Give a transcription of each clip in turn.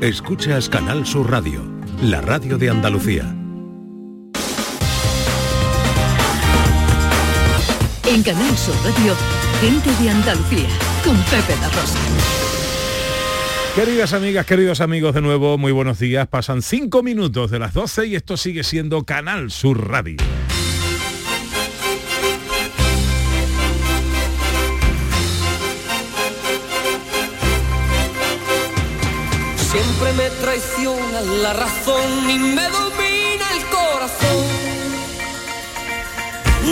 Escuchas Canal Sur Radio, la radio de Andalucía. En Canal Sur Radio, gente de Andalucía, con Pepe La Rosa. Queridas amigas, queridos amigos, de nuevo, muy buenos días. Pasan cinco minutos de las 12 y esto sigue siendo Canal Sur Radio. Siempre me traiciona la razón y me domina el corazón.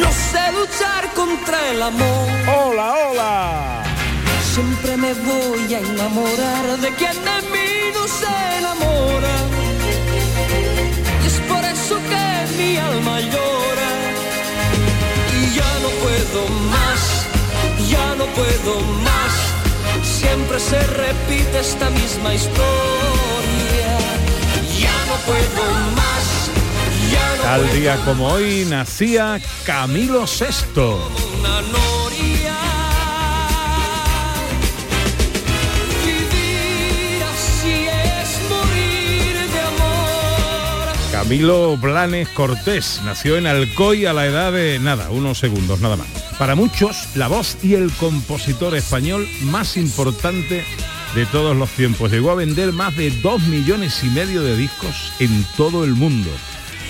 No sé luchar contra el amor. Hola, hola. Siempre me voy a enamorar de quien de mí no se enamora. Y es por eso que mi alma llora. Y ya no puedo más, ya no puedo más siempre se repite esta misma historia. Ya no puedo más. Ya no Tal puedo día como hoy nacía Camilo VI. una noria. Vivir así es morir de amor. Camilo Blanes Cortés nació en Alcoy a la edad de nada, unos segundos nada más. Para muchos, la voz y el compositor español más importante de todos los tiempos. Llegó a vender más de dos millones y medio de discos en todo el mundo.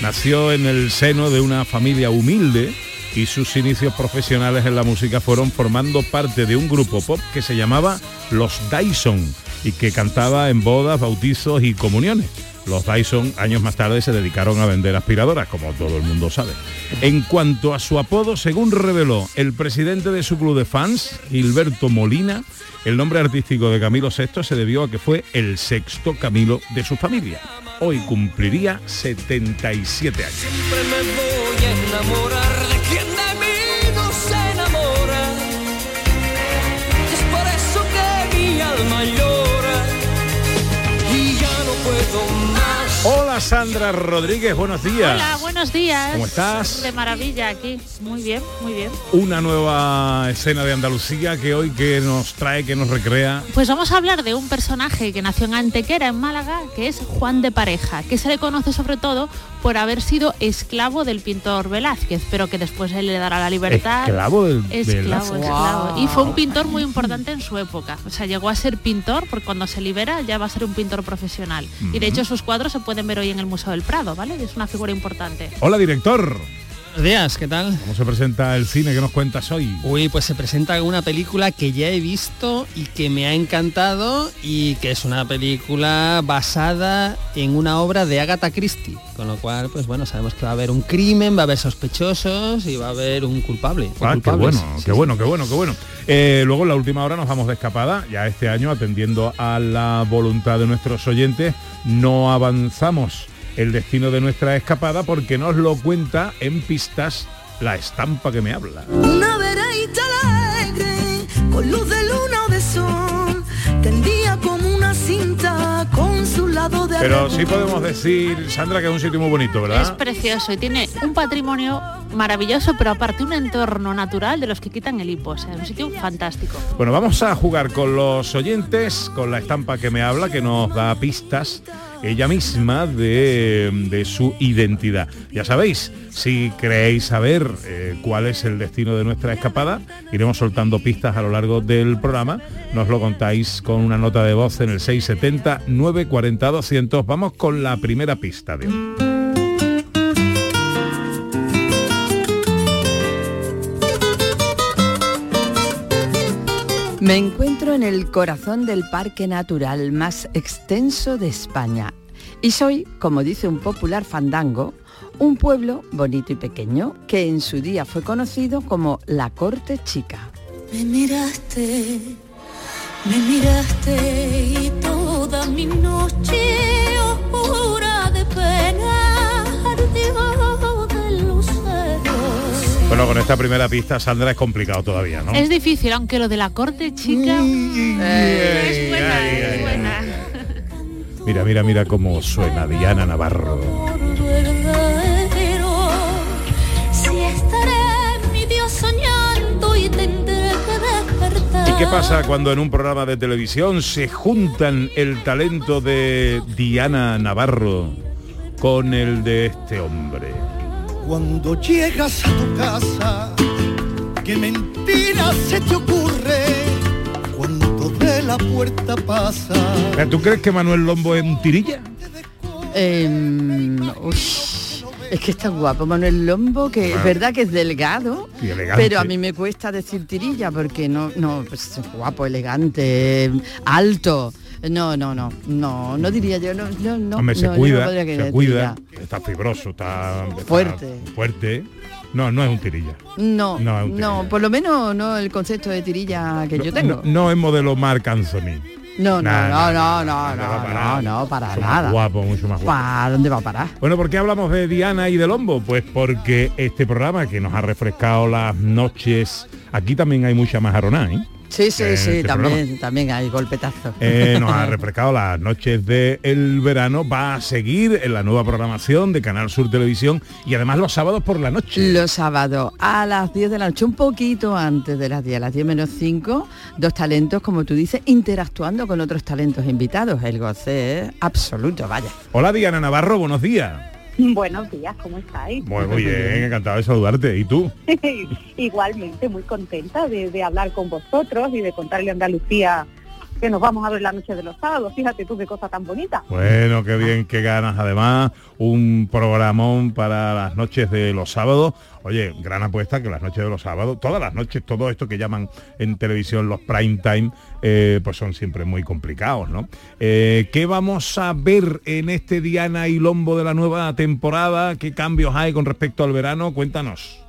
Nació en el seno de una familia humilde y sus inicios profesionales en la música fueron formando parte de un grupo pop que se llamaba Los Dyson y que cantaba en bodas, bautizos y comuniones. Los Dyson años más tarde se dedicaron a vender aspiradoras, como todo el mundo sabe. En cuanto a su apodo, según reveló el presidente de su club de fans, Gilberto Molina, el nombre artístico de Camilo VI se debió a que fue el sexto Camilo de su familia. Hoy cumpliría 77 años. Siempre me Hola Sandra Rodríguez, buenos días. Hola, buenos días. ¿Cómo estás? De maravilla aquí. Muy bien, muy bien. Una nueva escena de Andalucía que hoy que nos trae, que nos recrea. Pues vamos a hablar de un personaje que nació en Antequera, en Málaga, que es Juan de Pareja, que se le conoce sobre todo por haber sido esclavo del pintor Velázquez, pero que después él le dará la libertad. Esclavo del Esclavo, Velázquez. esclavo. Y fue un pintor muy importante en su época. O sea, llegó a ser pintor, porque cuando se libera ya va a ser un pintor profesional. Y de hecho sus cuadros se pueden ver hoy en el Museo del Prado, ¿vale? Es una figura importante. Hola director, Buenos días, ¿qué tal? ¿cómo se presenta el cine que nos cuentas hoy? Uy, pues se presenta una película que ya he visto y que me ha encantado y que es una película basada en una obra de Agatha Christie, con lo cual, pues bueno, sabemos que va a haber un crimen, va a haber sospechosos y va a haber un culpable. Ah, qué bueno, Sí, qué bueno, qué bueno, qué bueno. Eh, luego en la última hora nos vamos de escapada, ya este año atendiendo a la voluntad de nuestros oyentes, no avanzamos el destino de nuestra escapada porque nos lo cuenta en pistas la estampa que me habla. Una veraita alegre, con luz de luna o de sol, tendía como una cinta con su lado de Pero sí podemos decir, Sandra, que es un sitio muy bonito, Es ¿verdad? precioso y tiene un patrimonio maravilloso, pero aparte un entorno natural de los que quitan el hipo. O sea, es un sitio fantástico. Bueno, vamos a jugar con los oyentes, con la estampa que me habla, que nos da pistas ella misma de, de su identidad. Ya sabéis, si creéis saber eh, cuál es el destino de nuestra escapada, iremos soltando pistas a lo largo del programa. Nos lo contáis con una nota de voz en el 670 940 200. Vamos con la primera pista de hoy. Me encuentro en el corazón del parque natural más extenso de España y soy, como dice un popular fandango, un pueblo bonito y pequeño que en su día fue conocido como la Corte Chica. Me miraste, me miraste y toda mi noche oscura de pena ardió. Bueno, con esta primera pista, Sandra, es complicado todavía, ¿no? Es difícil, aunque lo de la corte chica eh, es buena, ay, es ay, buena. Mira, mira, mira cómo suena Diana Navarro. ¿Y qué pasa cuando en un programa de televisión se juntan el talento de Diana Navarro con el de este hombre? Cuando llegas a tu casa, qué mentira se te ocurre cuando de la puerta pasa. ¿Tú crees que Manuel Lombo es un tirilla? Em, uy, es que está guapo Manuel Lombo, que es verdad que es delgado, pero a mí me cuesta decir tirilla porque no, no, pues es guapo, elegante, alto. No, no, no, no, no diría yo, no, no, no. Hombre, se no, yo no cuida, se cuida, está fibroso, está, está Fuerte. fuerte. No, no es un tirilla. No, No, es un no, por lo menos no el concepto de tirilla que yo tengo. No, es modelo Marc Anthony. No, no, Nah, no, no, no, ¿dónde va a no, no, no, para Mucho más nada. guapo, mucho más guapo. ¿Para dónde va a parar? Bueno, ¿por qué hablamos de Diana y de Lombo? Pues porque este programa que nos ha refrescado las noches, aquí también hay mucha majaroná, ¿eh? Sí, sí, En sí, este también, también hay golpetazo. Eh, nos ha refrescado las noches del verano, va a seguir en la nueva programación de Canal Sur Televisión y además los sábados por la noche. Los sábados a las 10 de la noche, un poquito antes de las 10, a las 10 menos 5, dos talentos, como tú dices, interactuando con otros talentos invitados. El goce es absoluto, vaya. Hola Diana Navarro, buenos días. Buenos días, ¿cómo estáis? Muy, muy bien, encantado de saludarte. ¿Y tú? Igualmente, muy contenta de, de hablar con vosotros y de contarle a Andalucía que nos vamos a ver la noche de los sábados. Fíjate tú qué cosa tan bonita. Bueno, qué bien, qué ganas. Además, un programón para las noches de los sábados. Oye, gran apuesta que las noches de los sábados, todas las noches, todo esto que llaman en televisión los prime time, eh, pues son siempre muy complicados, ¿no? Eh, ¿Qué vamos a ver en este Diana y Lombo de la nueva temporada? ¿Qué cambios hay con respecto al verano? Cuéntanos.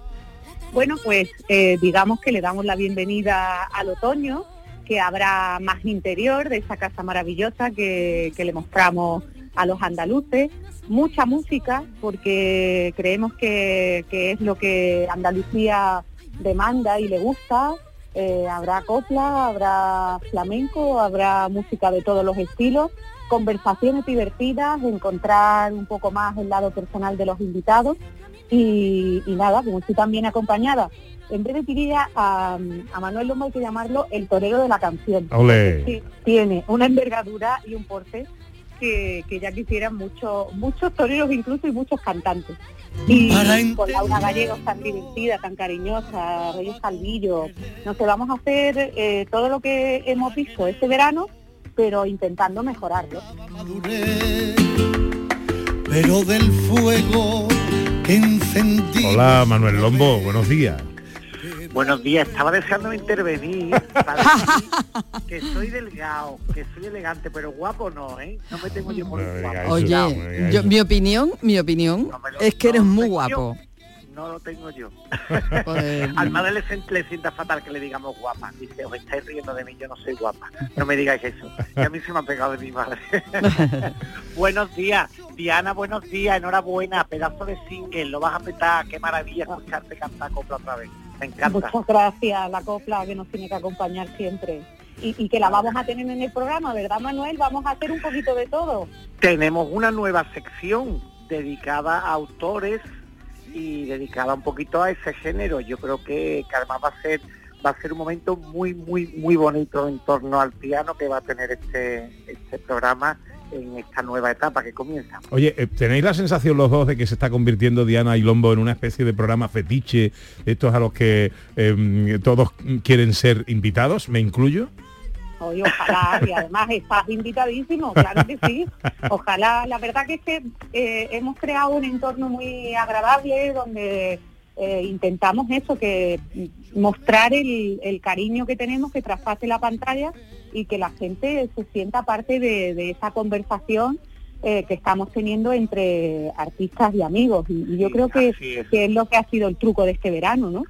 Bueno, pues eh, digamos que le damos la bienvenida al otoño, que habrá más interior de esa casa maravillosa que, que le mostramos a los andaluces, mucha música, porque creemos que, que es lo que Andalucía demanda y le gusta. Eh, habrá copla, habrá flamenco, habrá música de todos los estilos, conversaciones divertidas, encontrar un poco más el lado personal de los invitados y, y nada, como estoy también acompañada, en vez de tirilla a, a Manuel Lomo hay que llamarlo el torero de la canción. Sí, tiene una envergadura y un porte que, que ya quisieran muchos muchos toreros incluso y muchos cantantes. Y con Laura Gallegos tan divertida, tan cariñosa, Reyes Calvillo, no sé, vamos a hacer eh, todo lo que hemos visto este verano, pero intentando mejorarlo. pero del fuego. Hola Manuel Lombo, buenos días. Buenos días, estaba deseando intervenir para decir que soy delgado, que soy elegante, pero guapo no, ¿eh? No me tengo yo por guapo. Oye, yo, mi opinión, mi opinión No me lo- es que eres no, muy soy guapo. No lo tengo yo. Al madre le, le sienta fatal que le digamos guapa. Dice, os estáis riendo de mí, yo no soy guapa. No me digáis eso. Y a mí se me ha pegado de mi madre. buenos días, Diana, buenos días, enhorabuena, pedazo de single, lo vas a petar, qué maravilla escucharte cantar copla otra vez. Me encanta. Muchas gracias, la copla que nos tiene que acompañar siempre. Y, y que la vamos a tener en el programa, ¿verdad Manuel? Vamos a hacer un poquito de todo. Tenemos una nueva sección dedicada a autores y dedicada un poquito a ese género. Yo creo que, que además va a ser va a ser un momento muy muy muy bonito en torno al piano que va a tener este este programa en esta nueva etapa que comienza. Oye, eh, ¿tenéis la sensación los dos de que se está convirtiendo Diana y Lombo en una especie de programa fetiche, estos a los que eh, todos quieren ser invitados? ¿Me incluyo? Oye, ojalá, y además estás invitadísimo, claro que sí. Ojalá, la verdad que es que eh, hemos creado un entorno muy agradable donde eh, intentamos eso, que mostrar el, el cariño que tenemos, que traspase la pantalla y que la gente se sienta parte de, de esa conversación eh, que estamos teniendo entre artistas y amigos. Y, y yo Sí, creo que, es. que es lo que ha sido el truco de este verano, ¿no?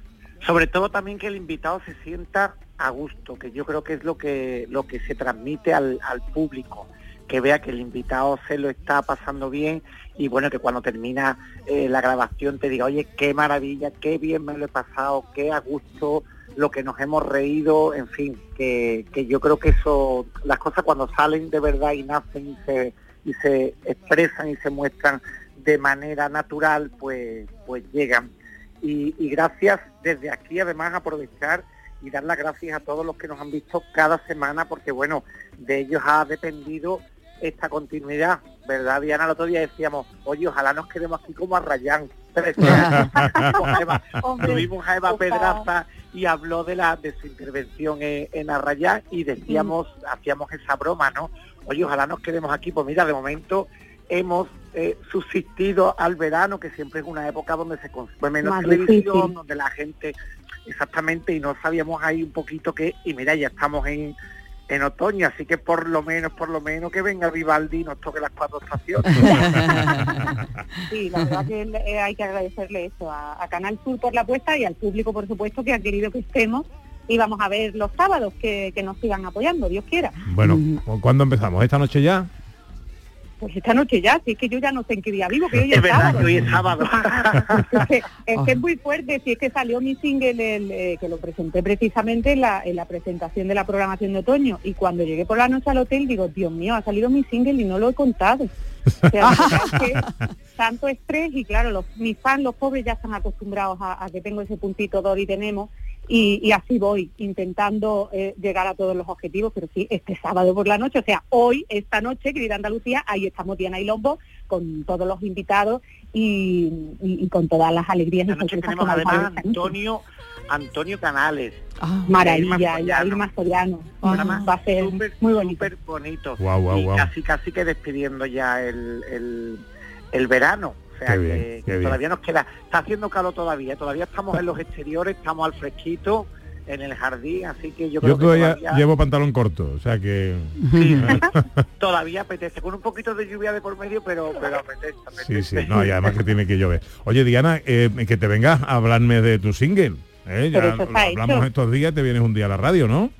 Sobre todo también que el invitado se sienta a gusto, que yo creo que es lo que lo que se transmite al, al público, que vea que el invitado se lo está pasando bien y bueno, que cuando termina eh, la grabación te diga, oye, qué maravilla, qué bien me lo he pasado, qué a gusto, lo que nos hemos reído, en fin, que, que yo creo que eso, las cosas cuando salen de verdad y nacen y se, y se expresan y se muestran de manera natural, pues, pues llegan. Y, y gracias desde aquí además aprovechar y dar las gracias a todos los que nos han visto cada semana, porque bueno, de ellos ha dependido esta continuidad, ¿verdad, Diana? El otro día decíamos, oye, ojalá nos quedemos aquí como a Rayán. Tuvimos a Eva Pedraza y habló de la de su intervención en, en Arrayán y decíamos, hacíamos esa broma, ¿no? Oye, ojalá nos quedemos aquí. Pues mira, de momento hemos eh, subsistido al verano, que siempre es una época donde se consume menos televisión, donde la gente exactamente y no sabíamos ahí un poquito que y mira ya estamos en en otoño así que por lo menos por lo menos que venga Vivaldi y nos toque las cuatro estaciones Sí, la verdad que eh, hay que agradecerle eso a, a Canal Sur por la apuesta y al público, por supuesto, que ha querido que estemos y vamos a ver los sábados que, que nos sigan apoyando, Dios quiera. Bueno, ¿cuándo empezamos? ¿Esta noche ya? Pues esta noche ya, si es que yo ya no sé en qué día vivo, que hoy es, es verdad sábado. que hoy es sábado es que, es que es muy fuerte, si es que salió mi single, el, eh, que lo presenté precisamente en la, en la presentación de la programación de otoño, y cuando llegué por la noche al hotel digo, Dios mío, ha salido mi single y no lo he contado. O sea, que tanto estrés y claro, los, mis fans, los pobres ya están acostumbrados a, a que tengo ese puntito Dori tenemos y, y así voy, intentando eh, llegar a todos los objetivos, pero sí, este sábado por la noche, o sea, hoy, esta noche, querida Andalucía, ahí estamos Diana y Lombo con todos los invitados y, y- y con todas las alegrías esta noche tenemos además. Antonio Antonio Canales Maravilla, y a Irma Soriano. Va a ser muy bonito. súper bonito. Y casi casi que despidiendo ya el, el, el verano. O sea Qué bien, que, todavía nos queda, está haciendo calor todavía, todavía estamos en los exteriores, estamos al fresquito, en el jardín, así que yo creo Yo que todavía llevo pantalón corto, o sea que... todavía apetece, con un poquito de lluvia de por medio, pero, pero apetece, Sí, apetece. sí, no, y además que tiene que llover. Oye, Diana, eh, que te vengas a hablarme de tu single. ¿eh? Ya hablamos hecho. estos días, te vienes un día a la radio, ¿no?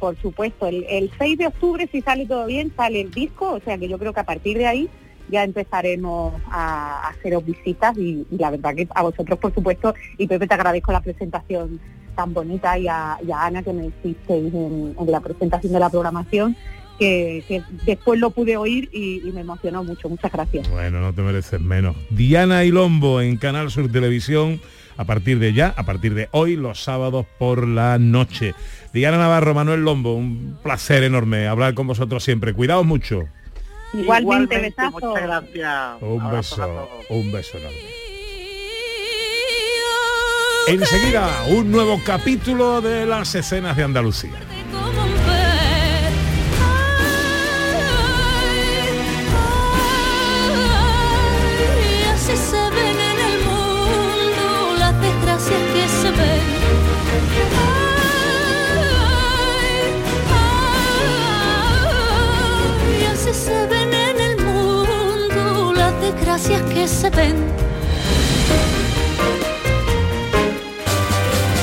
Por supuesto, el, el 6 de octubre, si sale todo bien, sale el disco, o sea que yo creo que a partir de ahí ya empezaremos a, a haceros visitas y, la verdad que a vosotros, por supuesto, y Pepe, te agradezco la presentación tan bonita y a, Ana que me hicisteis en, la presentación de la programación, que, después lo pude oír y me emocionó mucho. Muchas gracias. Bueno, no te mereces menos. Diana y Lombo en Canal Sur Televisión a partir de ya, a partir de hoy, los sábados por la noche. Diana Navarro, Manuel Lombo, un placer enorme hablar con vosotros siempre. Cuidaos mucho. Igualmente, besazo. muchas gracias. Un beso, un beso enorme. Enseguida, un nuevo capítulo de las escenas de Andalucía. Desgracias que se ven.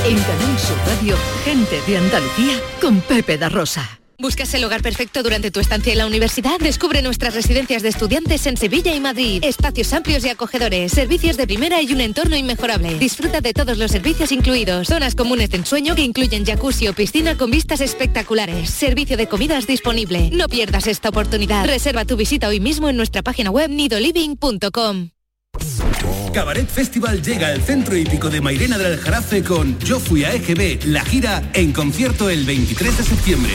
En Canal Sur Radio, gente de Andalucía con Pepe da Rosa. ¿Buscas el hogar perfecto durante tu estancia en la universidad? Descubre nuestras residencias de estudiantes en Sevilla y Madrid. Espacios amplios y acogedores, servicios de primera y un entorno inmejorable. Disfruta de todos los servicios incluidos. Zonas comunes de ensueño que incluyen jacuzzi o piscina con vistas espectaculares. Servicio de comidas disponible. No pierdas esta oportunidad. Reserva tu visita hoy mismo en nuestra página web nidoliving.com. Cabaret Festival llega al centro hípico de Mairena del Aljarafe con Yo fui a EGB, la gira en concierto el 23 de septiembre.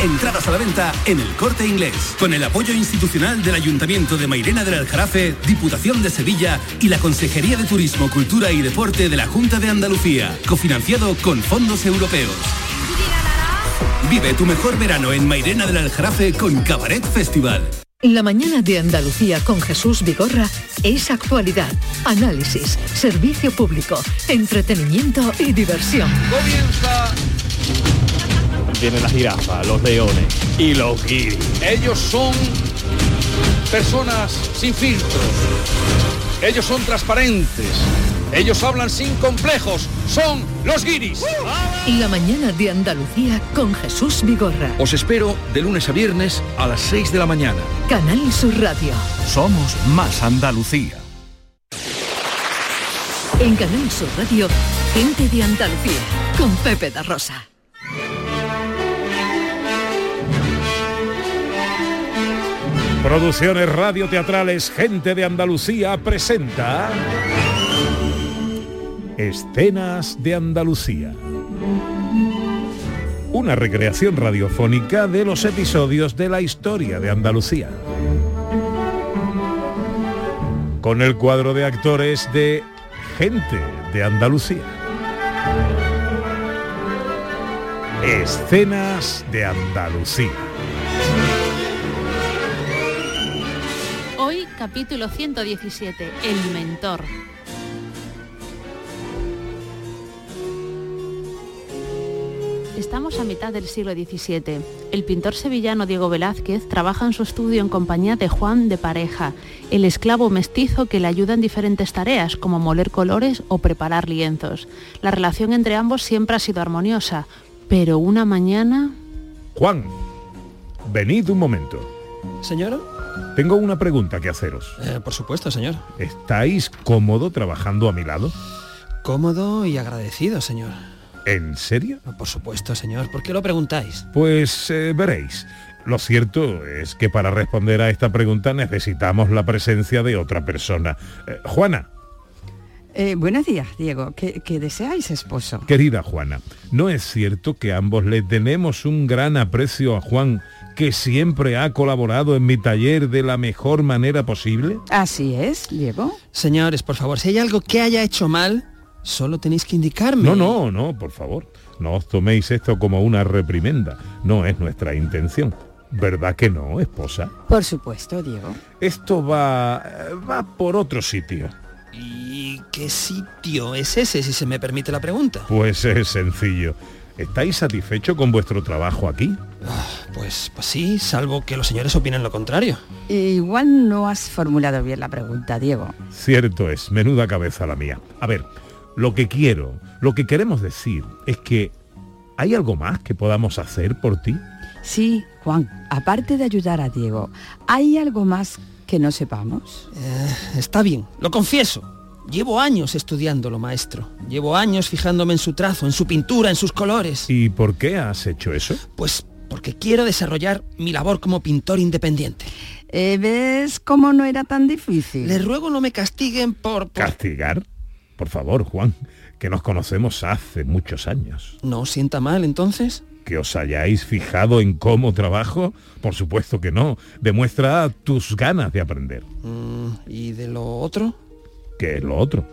Entradas a la venta en el corte inglés, con el apoyo institucional del Ayuntamiento de Mairena del Aljarafe, Diputación de Sevilla y la Consejería de Turismo, Cultura y Deporte de la Junta de Andalucía, cofinanciado con fondos europeos. Vive tu mejor verano en Mairena del Aljarafe con Cabaret Festival. La mañana de Andalucía con Jesús Vigorra es actualidad, análisis, servicio público, entretenimiento y diversión. Comienza. Vienen las jirafas, los leones y los guiris. Ellos son personas sin filtros. Ellos son transparentes. Ellos hablan sin complejos. Son los guiris. La mañana de Andalucía con Jesús Vigorra. Os espero de lunes a viernes a las 6 de la mañana. Canal Sur Radio. Somos más Andalucía. En Canal Sur Radio, gente de Andalucía con Pepe da Rosa. Producciones radioteatrales Gente de Andalucía presenta Escenas de Andalucía. una recreación radiofónica de los episodios de la historia de Andalucía. Con el cuadro de actores de Gente de Andalucía. Escenas de Andalucía. Capítulo 117, El mentor. Estamos a mitad del siglo XVII. El pintor sevillano Diego Velázquez trabaja en su estudio en compañía de Juan de Pareja, el esclavo mestizo que le ayuda en diferentes tareas, como moler colores o preparar lienzos. La relación entre ambos siempre ha sido armoniosa, pero una mañana... Juan, venid un momento. Señora. Tengo una pregunta que haceros. Eh, por supuesto, señor. ¿Estáis cómodo trabajando a mi lado? Cómodo y agradecido, señor. ¿En serio? Por supuesto, señor. ¿Por qué lo preguntáis? Pues eh, veréis. Lo cierto es que para responder a esta pregunta necesitamos la presencia de otra persona. Eh, Juana. Eh, buenos días, Diego. ¿Qué, qué deseáis, esposo? Querida Juana, ¿no es cierto que ambos le tenemos un gran aprecio a Juan, que siempre ha colaborado en mi taller de la mejor manera posible? Así es, Diego. Señores, por favor, si hay algo que haya hecho mal, solo tenéis que indicarme. No, no, no, por favor. No os toméis esto como una reprimenda. No es nuestra intención. ¿Verdad que no, esposa? Por supuesto, Diego. Esto va... va por otro sitio. ¿Y qué sitio es ese, si se me permite la pregunta? Pues es sencillo. ¿Estáis satisfecho con vuestro trabajo aquí? Ah, pues, pues sí, salvo que los señores opinen lo contrario. Igual no has formulado bien la pregunta, Diego. Cierto es, menuda cabeza la mía. A ver, lo que quiero, lo que queremos decir es que ¿hay algo más que podamos hacer por ti? Sí, Juan, aparte de ayudar a Diego, ¿hay algo más que no sepamos? Eh, está bien, lo confieso. Llevo años estudiándolo, maestro. Llevo años fijándome en su trazo, en su pintura, en sus colores. ¿Y por qué has hecho eso? Pues porque quiero desarrollar mi labor como pintor independiente. Eh, ¿Ves cómo no era tan difícil? Les ruego no me castiguen por... por... ¿Castigar? Por favor, Juan, que nos conocemos hace muchos años. ¿No os sienta mal entonces? ¿Que os hayáis fijado en cómo trabajo? Por supuesto que no. Demuestra tus ganas de aprender. Mm, ¿Y de lo otro? ¿Qué es lo otro?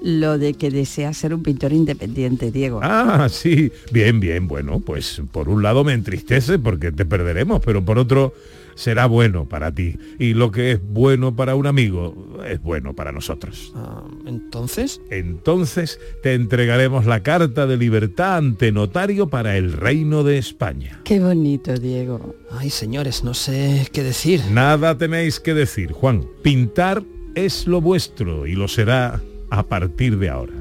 Lo de que deseas ser un pintor independiente, Diego. Ah, sí. Bien, bien. Bueno, pues por un lado me entristece porque te perderemos, pero por otro será bueno para ti. Y lo que es bueno para un amigo es bueno para nosotros. Ah, ¿Entonces? Entonces te entregaremos la carta de libertad ante notario para el Reino de España. Qué bonito, Diego. Ay, señores, no sé qué decir. Nada tenéis que decir, Juan. Pintar es lo vuestro y lo será a partir de ahora.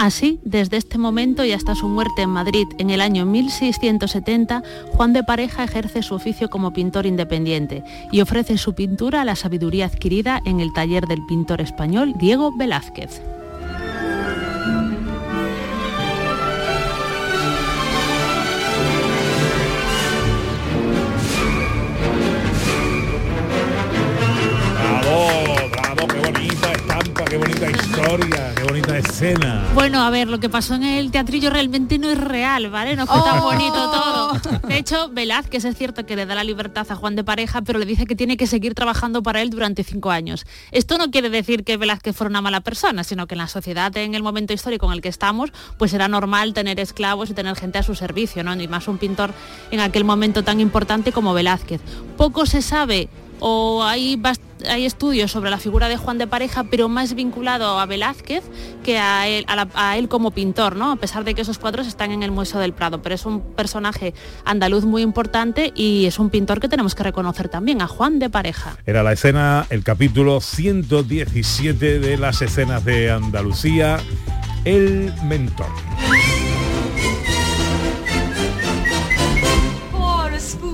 Así, desde este momento y hasta su muerte en Madrid en el año 1670, Juan de Pareja ejerce su oficio como pintor independiente y ofrece su pintura a la sabiduría adquirida en el taller del pintor español Diego Velázquez. Historia, qué bonita escena. Bueno, a ver, lo que pasó en el teatrillo realmente no es real, ¿vale? No fue tan bonito todo. De hecho, Velázquez es cierto que le da la libertad a Juan de Pareja, pero le dice que tiene que seguir trabajando para él durante cinco años. Esto no quiere decir que Velázquez fuera una mala persona, sino que en la sociedad, en el momento histórico en el que estamos, pues era normal tener esclavos y tener gente a su servicio, ¿no? Y más un pintor en aquel momento tan importante como Velázquez. Poco se sabe o hay, hay estudios sobre la figura de Juan de Pareja, pero más vinculado a Velázquez que a él como pintor, ¿no? A pesar de que esos cuadros están en el Museo del Prado, pero es un personaje andaluz muy importante y es un pintor que tenemos que reconocer también, a Juan de Pareja. Era la escena, el capítulo 117 de las escenas de Andalucía, El Mentor.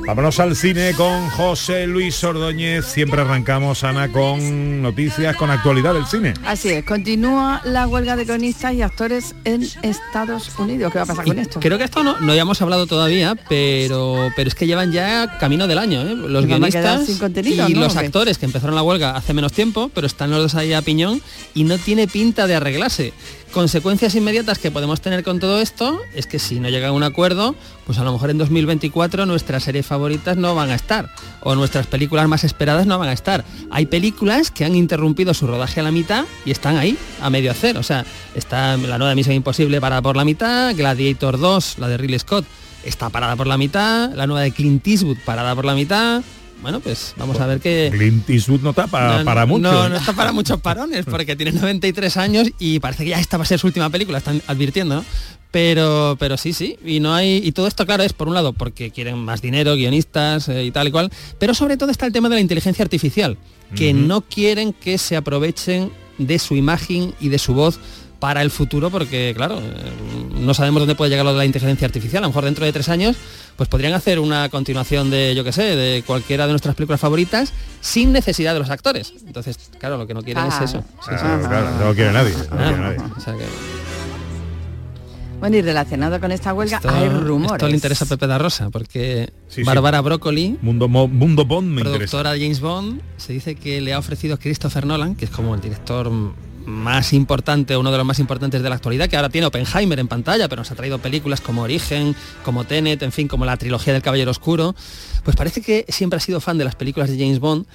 Vámonos al cine con José Luis Ordóñez. Siempre arrancamos, Ana, con noticias, con actualidad del cine. Así es, continúa la huelga de cronistas y actores en Estados Unidos. ¿Qué va a pasar con esto? Creo que esto no, no habíamos hablado todavía, pero, pero es que llevan ya camino del año, ¿eh? Los guionistas y ¿no? los actores que empezaron la huelga hace menos tiempo, pero están los dos ahí a piñón y no tiene pinta de arreglarse. Consecuencias inmediatas que podemos tener con todo esto es que si no llega a un acuerdo, pues a lo mejor en 2024 nuestras series favoritas no van a estar o nuestras películas más esperadas no van a estar. Hay películas que han interrumpido su rodaje a la mitad y están ahí a medio hacer. O sea, está la nueva Misión Imposible parada por la mitad, Gladiator 2, la de Ridley Scott, está parada por la mitad, la nueva de Clint Eastwood parada por la mitad. Bueno, pues vamos a ver qué... Clint Eastwood no está para, No, para mucho. No, no está para muchos parones, porque tiene 93 años y parece que ya esta va a ser su última película, están advirtiendo, ¿no? Pero, pero sí, sí, y no hay. Y todo esto, claro, es por un lado porque quieren más dinero, guionistas eh, y tal y cual. Pero sobre todo está el tema de la inteligencia artificial, que no quieren que se aprovechen de su imagen y de su voz para el futuro porque claro eh, no sabemos dónde puede llegar lo de la inteligencia artificial a lo mejor dentro de tres años pues podrían hacer una continuación de yo que sé de cualquiera de nuestras películas favoritas sin necesidad de los actores entonces claro lo que no quieren Ah. es eso Sí, sí. Claro, claro, no lo quiere nadie. no Ah, quiere nadie. o sea que Bueno, y relacionado con esta huelga esto, hay rumores. esto le interesa a Pepe da Rosa porque Sí, sí. Bárbara Broccoli Mundo, Mo- Mundo Bond me interesa. productora de James Bond, se dice que le ha ofrecido a Christopher Nolan, que es como el director más importante, uno de los más importantes de la actualidad, que ahora tiene Oppenheimer en pantalla, pero nos ha traído películas como Origen, como Tenet, en fin, como la trilogía del Caballero Oscuro. Pues parece que siempre ha sido fan de las películas de James Bond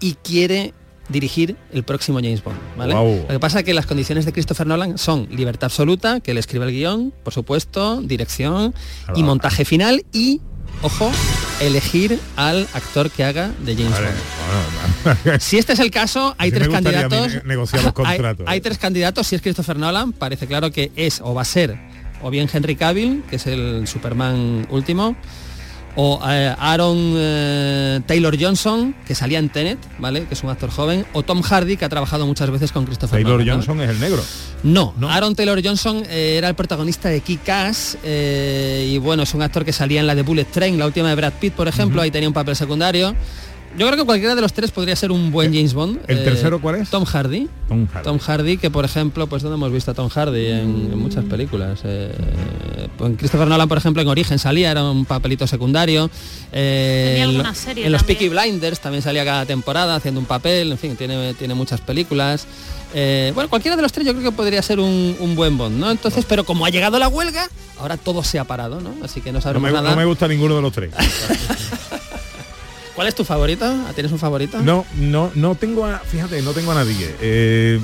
y quiere dirigir el próximo James Bond. Lo que pasa es que las condiciones de Christopher Nolan son libertad absoluta, que él escribe el guion, por supuesto, dirección y montaje final y, ojo, elegir al actor que haga de James Vale, Bond. bueno, Si este es el caso, hay tres candidatos. ne- negociar los Hay-. Hay, tres candidatos. Si es Christopher Nolan, parece claro que es o va a ser o bien Henry Cavill, que es el Superman último, o eh, Aaron eh, Taylor Johnson, que salía en Tenet, ¿vale? Que es un actor joven, o Tom Hardy, que ha trabajado muchas veces con Christopher Taylor Nolan. ¿no? Johnson es el negro. No, Aaron Taylor Johnson eh, era el protagonista de Kick-Ass y bueno, es un actor que salía en la de Bullet Train, la última de Brad Pitt, por ejemplo, ahí tenía un papel secundario. Yo creo que cualquiera de los tres podría ser un buen James Bond. ¿El Eh, tercero cuál es? Tom Hardy. Tom Hardy. Tom Hardy, que por ejemplo, pues donde hemos visto a Tom Hardy en, en muchas películas. Eh, pues, en Christopher Nolan, por ejemplo, en Origen salía, era un papelito secundario. Eh, Tenía en lo- alguna serie en los. Peaky Blinders también salía cada temporada haciendo un papel, en fin, tiene, tiene muchas películas. Eh, bueno, cualquiera de los tres yo creo que podría ser un, un buen Bond, ¿no? Entonces, pero como ha llegado la huelga, ahora todo se ha parado, ¿no? Así que no No sabremos me, nada. no me gusta ninguno de los tres. ¿Cuál es tu favorito? ¿Tienes un favorito? No, no, no tengo a, fíjate, no tengo a nadie. Eh,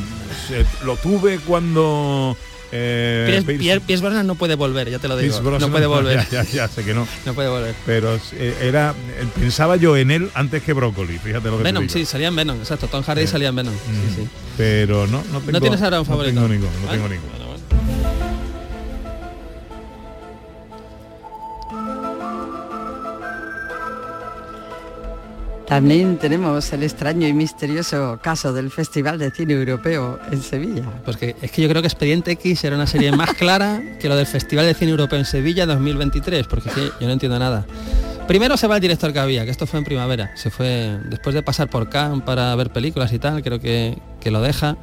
lo tuve cuando eh, Pierce, Pierce- Pierce- Pierce Brosnan no puede volver, ya te lo digo. No puede volver. Ya, ya, ya sé que no. No puede volver. Pero eh, era, eh, pensaba yo en él antes que Brócoli, fíjate lo que te Venom, digo. sí, salía en Venom, exacto. Tom Hardy Eh, salía en Venom. sí, sí. Pero no, no tengo. ¿No tienes ahora un favorito? No tengo ninguno, no ¿Vale? tengo ninguno. También tenemos el extraño y misterioso caso del Festival de Cine Europeo en Sevilla. Pues que, es que yo creo que Expediente X era una serie más clara que lo del Festival de Cine Europeo en Sevilla 2023, porque es yo no entiendo nada. Primero se va el director que había, que esto fue en primavera. Se fue después de pasar por Cannes para ver películas y tal, creo que, que lo deja.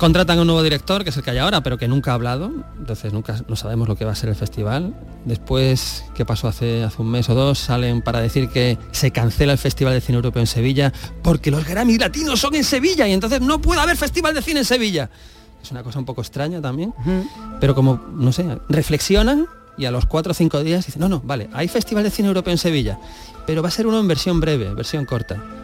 Contratan a un nuevo director, que es el que hay ahora, pero que nunca ha hablado, entonces nunca no sabemos lo que va a ser el festival. Después, ¿qué pasó hace, hace un mes o dos? Salen para decir que se cancela el Festival de Cine Europeo en Sevilla porque los Grammy latinos son en Sevilla y entonces no puede haber Festival de Cine en Sevilla. Es una cosa un poco extraña también, pero como, no sé, reflexionan y a los cuatro o cinco días dicen, no, no, vale, hay Festival de Cine Europeo en Sevilla, pero va a ser uno en versión breve, versión corta.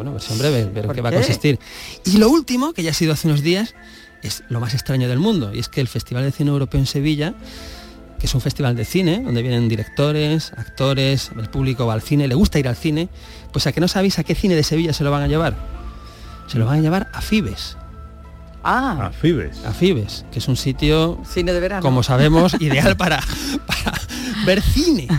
Bueno, versión breve, pero ¿Por que va a consistir. Y lo último, que ya ha sido hace unos días, es lo más extraño del mundo, y es que el Festival de Cine Europeo en Sevilla, que es un festival de cine, donde vienen directores, actores, el público va al cine, le gusta ir al cine, pues a que no sabéis a qué cine de Sevilla se lo van a llevar. Se lo van a llevar a Fibes. Ah, A Fibes. A Fibes, que es un sitio cine de verano. como sabemos, ideal para, para ver cine.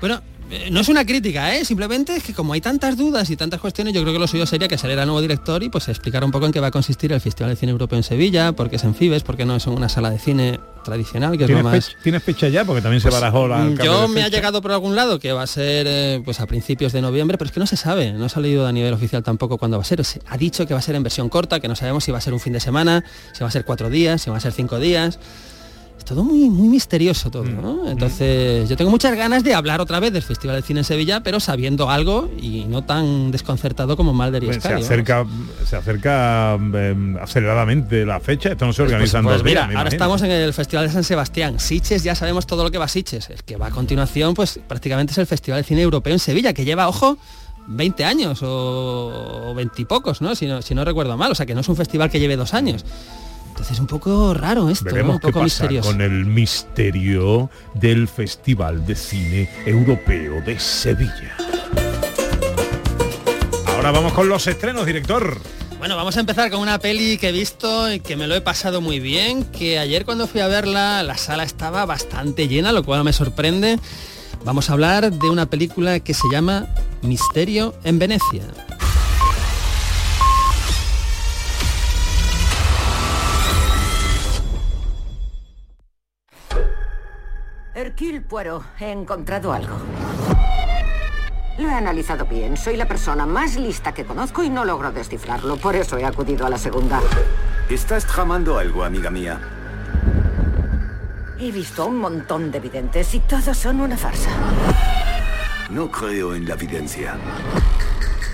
Bueno, no es una crítica, ¿eh? simplemente es que como hay tantas dudas y tantas cuestiones, yo creo que lo suyo sería que saliera el nuevo director y pues explicar un poco en qué va a consistir el Festival de Cine Europeo en Sevilla, porque es en Fibes, porque no es una sala de cine tradicional, que es lo ¿Tienes, más... fecha, ¿Tienes fecha ya? Porque también se Pues, barajó la... mm, Yo me ha llegado por algún lado que va a ser eh, pues a principios de noviembre, pero es que no se sabe, no ha salido a nivel oficial tampoco cuándo va a ser. Se ha dicho que va a ser en versión corta, que no sabemos si va a ser un fin de semana, si va a ser cuatro días, si va a ser cinco días. Es todo muy, muy misterioso todo, Mm, ¿no? Entonces yo tengo muchas ganas de hablar otra vez del Festival de Cine en Sevilla, pero sabiendo algo y no tan desconcertado como Malder y Pues se vamos. acerca, se acerca eh, aceleradamente la fecha. Esto no se organiza en Pues mira, días, ahora estamos en el Festival de San Sebastián. Siches, ya sabemos todo lo que va a Siches. El que va a continuación, pues prácticamente es el Festival de Cine Europeo en Sevilla, que lleva, ojo, 20 años o 20 y pocos, ¿no? Si, ¿no? si no recuerdo mal. O sea, que no es un festival que lleve dos años. Entonces es un poco raro esto, ¿no? Veremos un qué poco pasa misterioso. con el misterio del Festival de Cine Europeo de Sevilla. Ahora vamos con los estrenos, director. Bueno, vamos a empezar con una peli que he visto y que me lo he pasado muy bien, que ayer cuando fui a verla la sala estaba bastante llena, lo cual me sorprende. Vamos a hablar de una película que se llama Misterio en Venecia. Hercule Poirot, he encontrado algo. Lo he analizado bien. Soy la persona más lista que conozco y no logro descifrarlo. Por eso he acudido a la segunda. Estás tramando algo, amiga mía. He visto un montón de videntes y todos son una farsa. No creo en la evidencia.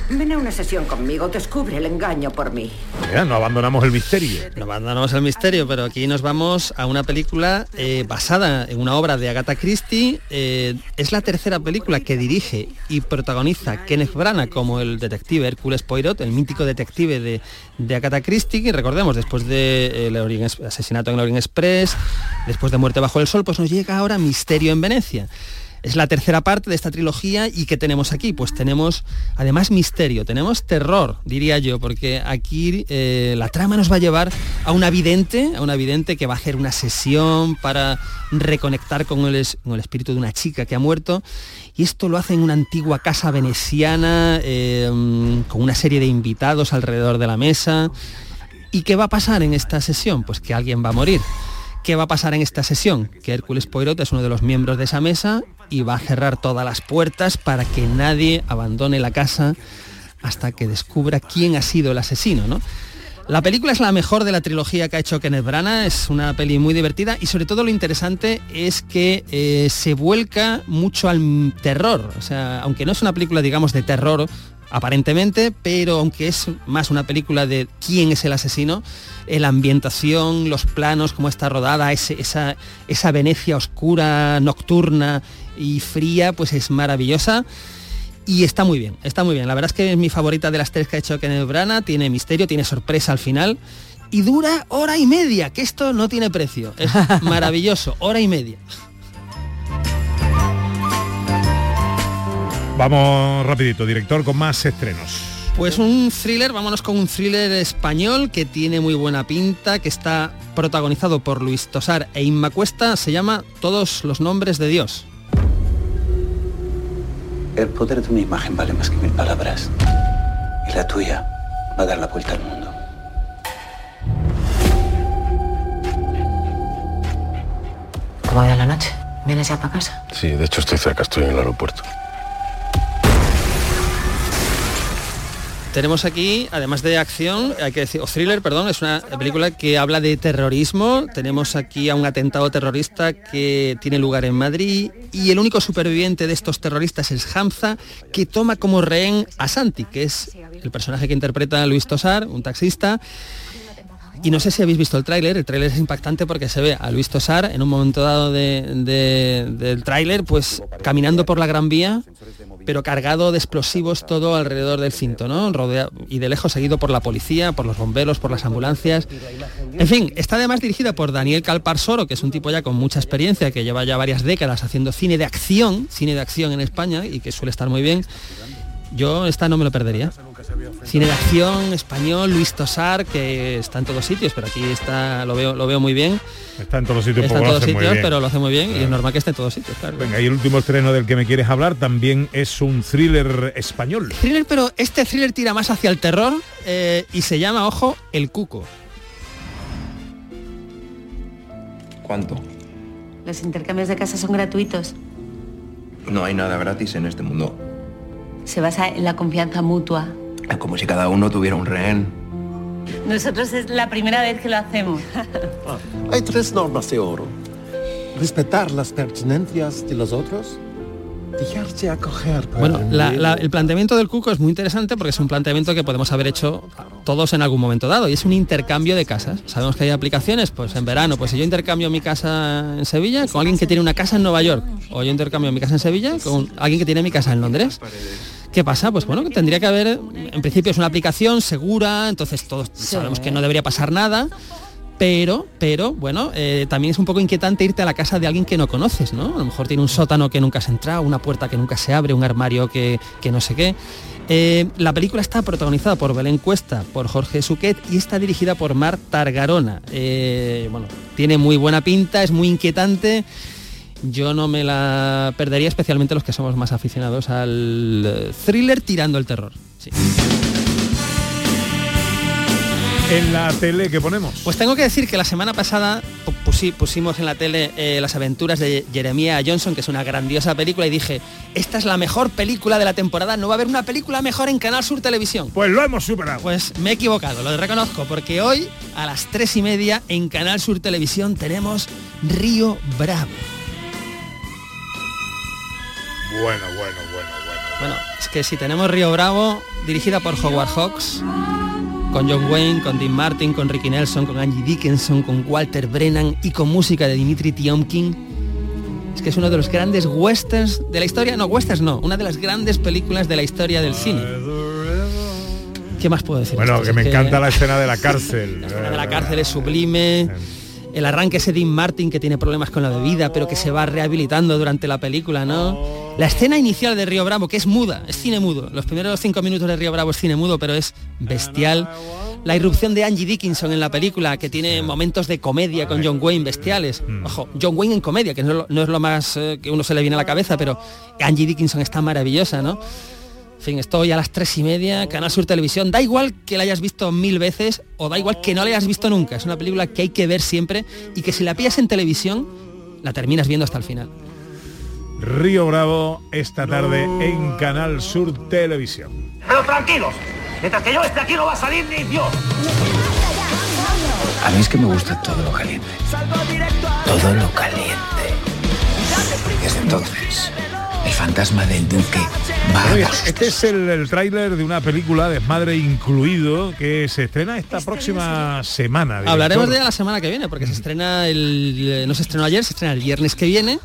Ven a una sesión conmigo, descubre el engaño por mí. Ya, no abandonamos el misterio. No abandonamos el misterio, pero aquí nos vamos a una película eh, basada en una obra de Agatha Christie. Eh, es la tercera película que dirige y protagoniza Kenneth Branagh como el detective Hércules Poirot, el mítico detective de, de Agatha Christie. Y recordemos, después de eh, el Orient Ex- asesinato en el Orient Express, después de Muerte bajo el Sol, pues nos llega ahora Misterio en Venecia. Es la tercera parte de esta trilogía y ¿qué tenemos aquí? Pues tenemos además misterio, tenemos terror, diría yo, porque aquí eh, la trama nos va a llevar a una vidente, a una vidente que va a hacer una sesión para reconectar con el, espíritu de una chica que ha muerto y esto lo hace en una antigua casa veneciana mm, con una serie de invitados alrededor de la mesa. ¿Y qué va a pasar en esta sesión? Pues que alguien va a morir. ¿Qué va a pasar en esta sesión? Que Hércules Poirot es uno de los miembros de esa mesa y va a cerrar todas las puertas para que nadie abandone la casa hasta que descubra quién ha sido el asesino, ¿no? La película es la mejor de la trilogía que ha hecho Kenneth Branagh, es una peli muy divertida y sobre todo lo interesante es que eh, se vuelca mucho al terror, o sea, aunque no es una película digamos de terror aparentemente, pero aunque es más una película de quién es el asesino, eh, la ambientación, los planos, cómo está rodada, ese- esa, esa Venecia oscura, nocturna y fría, pues es maravillosa. Y está muy bien, está muy bien. La verdad es que es mi favorita de las tres que ha hecho Kenneth Branagh. Tiene misterio, tiene sorpresa al final. Y dura hora y media, que esto no tiene precio. Es maravilloso, hora y media. Vamos rapidito, director, con más estrenos. Pues un thriller, vámonos con un thriller español que tiene muy buena pinta, que está protagonizado por Luis Tosar e Inma Cuesta. Se llama Todos los nombres de Dios. El poder de una imagen vale más que mil palabras. Y la tuya va a dar la vuelta al mundo. ¿Cómo ha ido la noche? ¿Vienes ya para casa? Sí, de hecho estoy cerca, estoy en el aeropuerto. Tenemos aquí, además de acción, hay que decir, o thriller, perdón, es una película que habla de terrorismo. Tenemos aquí a un atentado terrorista que tiene lugar en Madrid y el único superviviente de estos terroristas es Hamza, que toma como rehén a Santi, que es el personaje que interpreta Luis Tosar, un taxista. Y no sé si habéis visto el tráiler, el tráiler es impactante porque se ve a Luis Tosar en un momento dado de- de- del tráiler, pues caminando por la Gran Vía, pero cargado de explosivos todo alrededor del cinto, ¿no? Rodea- y de lejos seguido por la policía, por los bomberos, por las ambulancias. En fin, está además dirigida por Daniel Calparsoro, que es un tipo ya con mucha experiencia, que lleva ya varias décadas haciendo cine de acción, cine de acción en España y que suele estar muy bien. Yo esta no me lo perdería. Cine de acción español, Luis Tosar, que está en todos sitios, pero aquí está, lo veo, lo veo muy bien. Está en todos los sitios, Está en todos sitios, pero lo hace muy bien y es normal que esté en todos sitios, claro. Venga, y el último estreno del que me quieres hablar también es un thriller español. Thriller, pero este thriller tira más hacia el terror eh, y se llama, ojo, El Cuco. ¿Cuánto? Los intercambios de casa son gratuitos. No hay nada gratis en este mundo. Se basa en la confianza mutua. Es como si cada uno tuviera un rehén. Nosotros es la primera vez que lo hacemos. Hay tres normas de oro. Respetar las pertenencias de los otros, dejarse acoger. Bueno, la- la- el planteamiento del cuco es muy interesante porque es un planteamiento que podemos haber hecho todos en algún momento dado y es un intercambio de casas. Sabemos que hay aplicaciones, pues en verano, pues si yo intercambio mi casa en Sevilla con alguien que tiene una casa en Nueva York o yo intercambio mi casa en Sevilla con alguien que tiene mi casa en Londres. ¿Qué pasa? Pues bueno, que tendría que haber, en principio es una aplicación segura, entonces todos sabemos que no debería pasar nada. Pero, pero, bueno, eh, también es un poco inquietante irte a la casa de alguien que no conoces, ¿no? A lo mejor tiene un sótano que nunca has entrado, una puerta que nunca se abre, un armario que, que no sé qué. Eh, la película está protagonizada por Belén Cuesta, por Jorge Suquet y está dirigida por Mar Targarona. Eh, bueno, tiene muy buena pinta, es muy inquietante. Yo no me la perdería, especialmente los que somos más aficionados al eh, thriller tirando el terror. Sí. En la tele que ponemos. Pues tengo que decir que la semana pasada pu- pusi- pusimos en la tele eh, las aventuras de Jeremiah Johnson, que es una grandiosa película, y dije, esta es la mejor película de la temporada, no va a haber una película mejor en Canal Sur Televisión. Pues lo hemos superado. Pues me he equivocado, lo reconozco, porque hoy a las tres y media en Canal Sur Televisión tenemos Río Bravo. Bueno, bueno, bueno, bueno. Bueno, es que si tenemos Río Bravo, dirigida por Howard Hawks, con John Wayne, con Dean Martin, con Ricky Nelson, con Angie Dickinson, con Walter Brennan y con música de Dimitri Tiomkin. Es que es uno de los grandes westerns de la historia, no, westerns no, una de las grandes películas de la historia del cine. ¿Qué más puedo decir? Bueno, que me encanta la escena de la cárcel. la escena de la cárcel es sublime. El arranque ese Dean Martin que tiene problemas con la bebida, pero que se va rehabilitando durante la película, ¿no? La escena inicial de Río Bravo, que es muda, es cine mudo. Los primeros cinco minutos de Río Bravo es cine mudo, pero es bestial. La irrupción de Angie Dickinson en la película, que tiene momentos de comedia con John Wayne bestiales. Ojo, John Wayne en comedia, que no es lo, no es lo más eh, que uno se le viene a la cabeza, pero Angie Dickinson está maravillosa, ¿no? En fin, estoy a las tres y media, Canal Sur Televisión. Da igual que la hayas visto mil veces o da igual que no la hayas visto nunca. Es una película que hay que ver siempre y que si la pillas en televisión, la terminas viendo hasta el final. Río Bravo esta tarde en Canal Sur Televisión. Pero tranquilos, mientras que yo esté aquí no va a salir ni Dios. A mí es que me gusta todo lo caliente. Todo lo caliente. Desde entonces, el fantasma del duque va a este es el, el tráiler de una película Desmadre incluido que se estrena esta próxima semana. director. Hablaremos de ella la semana que viene, porque se estrena el. eh, no se estrenó ayer, se estrena el viernes que viene.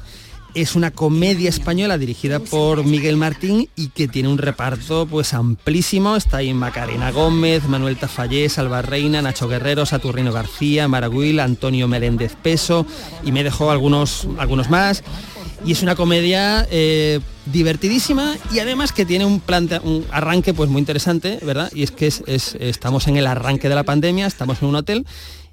Es una comedia española dirigida por Miguel Martín y que tiene un reparto pues amplísimo. Está ahí Macarena Gómez, Manuel Tafallé, Salva Reina, Nacho Guerrero, Saturnino García, Maragüil, Antonio Meléndez Peso y me dejó algunos, algunos más. Y es una comedia eh, divertidísima y además que tiene un, plante- un arranque pues muy interesante, ¿verdad? Y es que es- estamos en el arranque de la pandemia, estamos en un hotel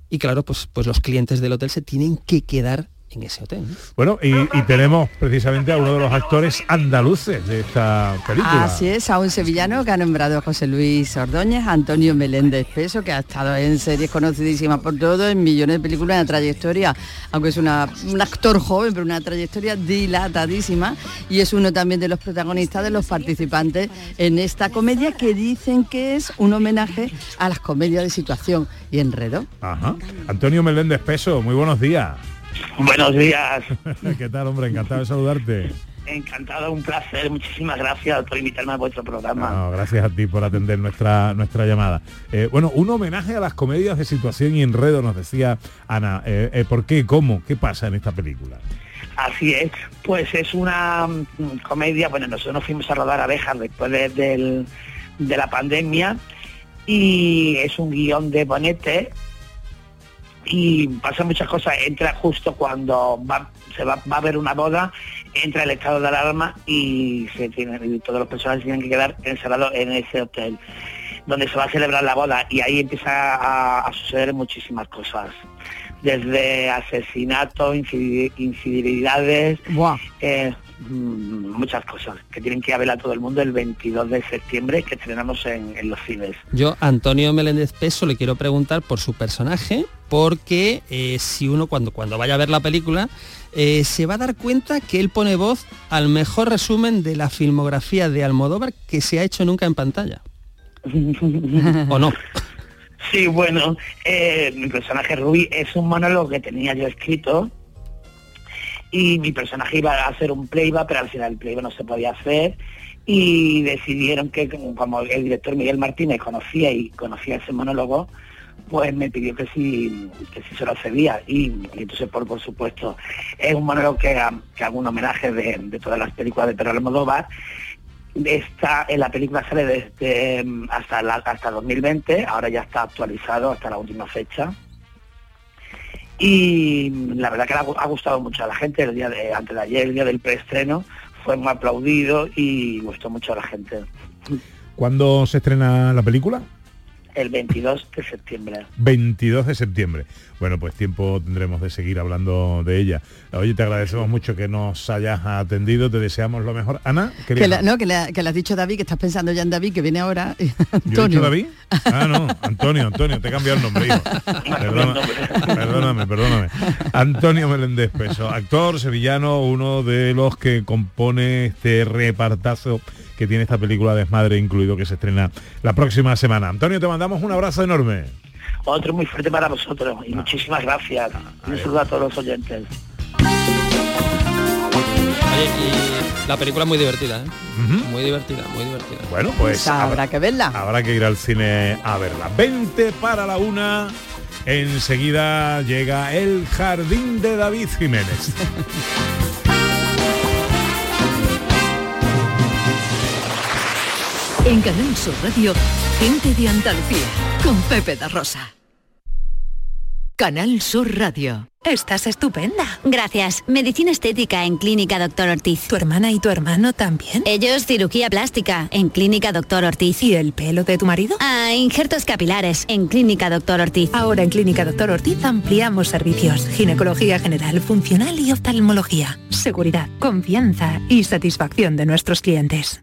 y claro, pues, pues los clientes del hotel se tienen que quedar en ese hotel. ¿no? Bueno, y, y tenemos precisamente a uno de los actores andaluces de esta película. Así es, a un sevillano que ha nombrado José Luis Ordóñez, Antonio Meléndez Peso, que ha estado en series conocidísimas por todo, en millones de películas, una trayectoria, aunque es una- un actor joven, pero una trayectoria dilatadísima, y es uno también de los protagonistas, de los participantes en esta comedia que dicen que es un homenaje a las comedias de situación y enredo. Ajá. Antonio Meléndez Peso, muy buenos días. Buenos días. ¿Qué tal, hombre? Encantado de saludarte. Encantado, un placer. Muchísimas gracias por invitarme a vuestro programa. No, gracias a ti por atender nuestra nuestra llamada. Eh, bueno, un homenaje a las comedias de situación y enredo, nos decía Ana. Eh, eh, ¿Por qué? ¿Cómo? ¿Qué pasa en esta película? Así es, pues es una mm, comedia, bueno, nosotros nos fuimos a rodar abejas después de, del- de la pandemia y es un guion de Bonete y pasan muchas cosas, entra justo cuando va, se va, va a haber una boda, entra el estado de alarma y se tiene, y todos los personajes tienen que quedar encerrados en ese hotel. donde se va a celebrar la boda. Y ahí empieza a, a suceder muchísimas cosas. Desde asesinatos, infidelidades, eh, muchas cosas que tienen que ir a ver a todo el mundo el 22 de septiembre que estrenamos en, en los cines. Yo, Antonio Meléndez Peso, le quiero preguntar por su personaje, porque eh, si uno cuando, cuando vaya a ver la película, eh, se va a dar cuenta que él pone voz al mejor resumen de la filmografía de Almodóvar que se ha hecho nunca en pantalla. ¿O no? Sí, bueno, eh, mi personaje Ruby es un monólogo que tenía yo escrito y mi personaje iba a hacer un playback, pero al final el playback no se podía hacer. Y decidieron que como el director Miguel Martínez conocía y conocía ese monólogo, pues me pidió que si, que si se lo cedía. Y, entonces por, por supuesto es un monólogo que, que hago un homenaje de, de todas las películas de Pedro Almodóvar. Está en la película sale desde mm, hasta hasta 2020 ahora ya está actualizado hasta la última fecha y la verdad que ha gustado mucho a la gente el día de antes de ayer el día del preestreno fue muy aplaudido y gustó mucho a la gente ¿Cuándo se estrena la película? El 22 de septiembre 22 de septiembre. Bueno, pues tiempo tendremos de seguir hablando de ella. Oye, te agradecemos mucho que nos hayas atendido, te deseamos lo mejor. Ana, Que, querías- la- no, que, le, que le has dicho David, que estás pensando ya en David, que viene ahora. ¿Yo he Antonio. dicho David? Ah, no, Antonio, Antonio, te he cambiado el nombre. hijo. Perdona- perdóname, perdóname. Antonio Meléndez Peso, actor sevillano, uno de los que compone este repartazo que tiene esta película Desmadre incluido que se estrena la próxima semana. Antonio, te mandamos un abrazo enorme. otro muy fuerte para vosotros y muchísimas gracias un saludo a todos los oyentes Oye, y la película es muy divertida, ¿eh? Muy divertida, muy divertida. Bueno, pues habrá que verla. Habrá que ir al cine a verla. 20 para la una. Enseguida llega el jardín de David Jiménez. En Canal Sur Radio, gente de Andalucía, con Pepe da Rosa. Canal Sur Radio. Estás estupenda. Gracias. Medicina estética en Clínica Doctor Ortiz. ¿Tu hermana y tu hermano también? Ellos cirugía plástica en Clínica Doctor Ortiz. ¿Y el pelo de tu marido? Ah, injertos capilares en Clínica Doctor Ortiz. Ahora en Clínica Doctor Ortiz ampliamos servicios. Ginecología general, funcional y oftalmología. Seguridad, confianza y satisfacción de nuestros clientes.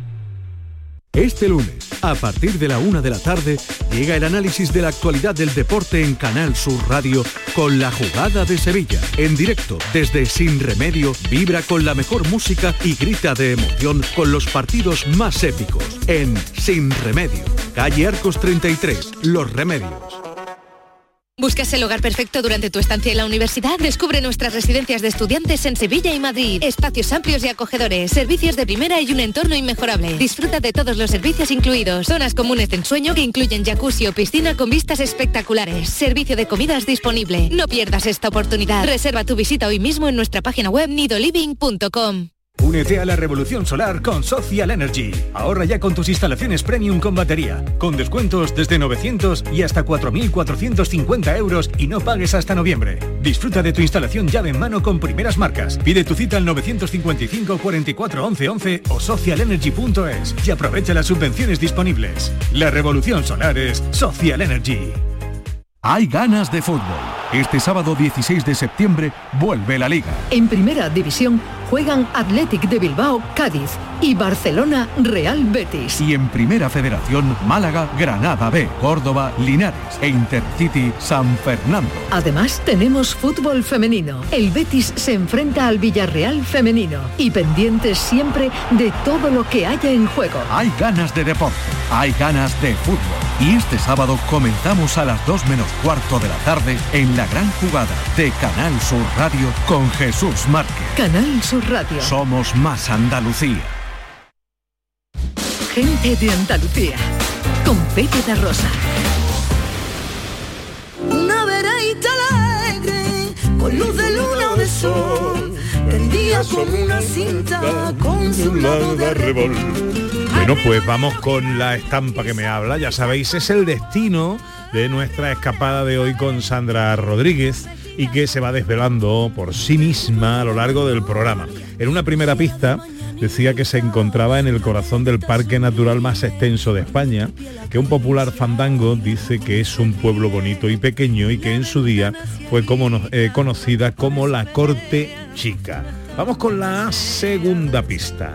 Este lunes, a partir de la una de la tarde, llega el análisis de la actualidad del deporte en Canal Sur Radio con la jugada de Sevilla. En directo, desde Sin Remedio, vibra con la mejor música y grita de emoción con los partidos más épicos. En Sin Remedio, calle Arcos 33, Los Remedios. ¿Buscas el hogar perfecto durante tu estancia en la universidad? Descubre nuestras residencias de estudiantes en Sevilla y Madrid. Espacios amplios y acogedores, servicios de primera y un entorno inmejorable. Disfruta de todos los servicios incluidos. Zonas comunes de ensueño que incluyen jacuzzi o piscina con vistas espectaculares. Servicio de comidas disponible. No pierdas esta oportunidad. Reserva tu visita hoy mismo en nuestra página web nidoliving.com. Únete a la revolución solar con Social Energy. Ahorra ya con tus instalaciones premium con batería, con descuentos desde 900 y hasta 4.450 euros y no pagues hasta noviembre. Disfruta de tu instalación llave en mano con primeras marcas. Pide tu cita al 955 44 11 11 o socialenergy.es y aprovecha las subvenciones disponibles. La revolución solar es Social Energy. Hay ganas de fútbol. Este sábado 16 de septiembre vuelve la liga. En primera división juegan Athletic de Bilbao, Cádiz y Barcelona, Real Betis. Y en Primera Federación, Málaga, Granada B, Córdoba, Linares e Intercity San Fernando. Además tenemos fútbol femenino. El Betis se enfrenta al Villarreal femenino y pendientes siempre de todo lo que haya en juego. Hay ganas de deporte, hay ganas de fútbol. Y este sábado comenzamos a las 2 menos cuarto de la tarde en la gran jugada de Canal Sur Radio con Jesús Márquez. Canal Sur Radio. Somos más Andalucía. Gente de Andalucía. Con Pepe da Rosa. Una veraita alegre, con luz de luna o de sol, tendía como una cinta con su lado de arrebol. Bueno, pues vamos con la estampa que me habla. Ya sabéis, es el destino de nuestra escapada de hoy con Sandra Rodríguez y que se va desvelando por sí misma a lo largo del programa. En una primera pista decía que se encontraba en el corazón del parque natural más extenso de España, que un popular fandango dice que es un pueblo bonito y pequeño y que en su día fue eh, conocida como la Corte Chica. Vamos con la segunda pista.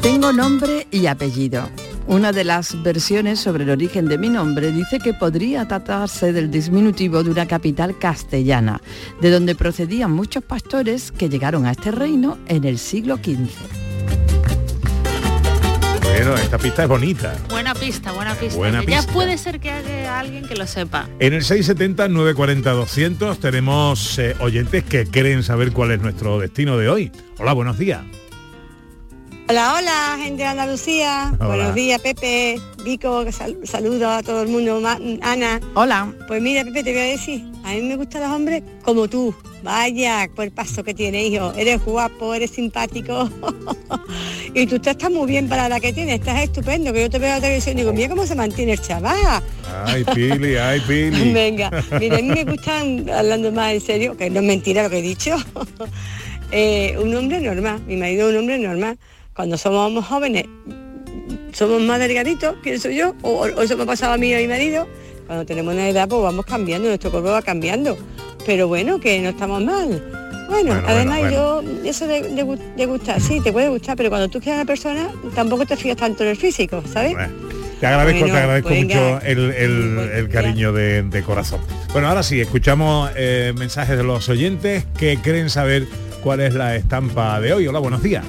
Tengo nombre y apellido. Una de las versiones sobre el origen de mi nombre dice que podría tratarse del diminutivo de una capital castellana, de donde procedían muchos pastores que llegaron a este reino en el siglo XV. Bueno, esta pista es bonita. Buena pista, buena pista. Buena ya pista. puede ser que haya alguien que lo sepa. En el 670-940-200 tenemos eh, oyentes que quieren saber cuál es nuestro destino de hoy. Hola, buenos días. Hola, hola, gente de Andalucía. Hola. Buenos días, Pepe, Vico, sal- saludo a todo el mundo, Ma- Ana. Hola. Pues mira, Pepe, te voy a decir, a mí me gustan los hombres como tú. Vaya, paso que tiene, hijo. Eres guapo, eres simpático. y tú estás muy bien para la que tienes, estás estupendo, que yo te veo en la televisión y digo, mira cómo se mantiene el chaval. Ay, Pili, ay, Pili. Venga, mira, a mí me gustan, hablando más en serio, que no es mentira lo que he dicho, eh, un hombre normal, mi marido es un hombre normal. Cuando somos jóvenes, somos más delgaditos, pienso yo, o, o eso me ha pasado a mí y a mi marido. Cuando tenemos una edad, pues vamos cambiando, nuestro cuerpo va cambiando. Pero bueno, que no estamos mal. Bueno, Bueno, además bueno, yo, eso de, de gu- de gustar, sí, te puede gustar, pero cuando tú quieres a una persona, tampoco te fijas tanto en el físico, ¿sabes? Te agradezco, te agradezco pues mucho el, el- el cariño de, de corazón. Bueno, ahora sí, escuchamos eh, mensajes de los oyentes que quieren saber cuál es la estampa de hoy. Hola, buenos días.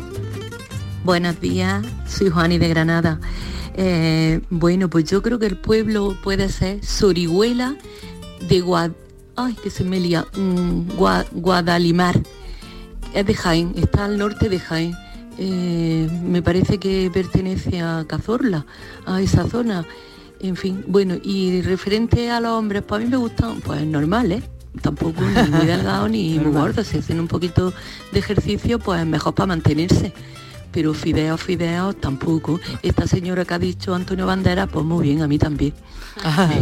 Buenos días, soy Juani de Granada. Eh, bueno, pues yo creo que el pueblo puede ser Sorihuela de Guad... Ay, que se me lía. mm, Gua- Guadalimar. Es de Jaén, está al norte de Jaén. Eh, me parece que pertenece a Cazorla, a esa zona. En fin, bueno, y referente a los hombres, pues a mí me gustan, pues normales, tampoco ni muy delgados ni muy gordos. Si hacen un poquito de ejercicio, pues mejor para mantenerse. Pero fideos, fideos tampoco. Esta señora que ha dicho Antonio Bandera, pues muy bien, a mí también.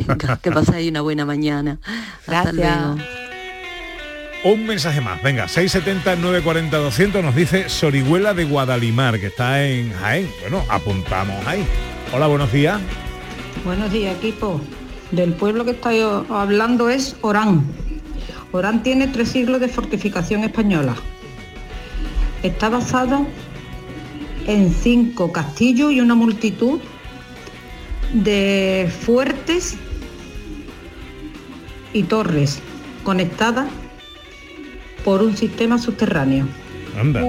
Venga, que pasáis una buena mañana. Hasta Gracias. luego. Un mensaje más, venga, 670-940-200 nos dice Sorihuela de Guadalimar, que está en Jaén. Bueno, apuntamos ahí. Hola, buenos días. Buenos días, equipo. Del pueblo que estoy hablando es Orán. Orán tiene tres siglos de fortificación española. Está basado en cinco castillos y una multitud de fuertes y torres conectadas por un sistema subterráneo. Anda.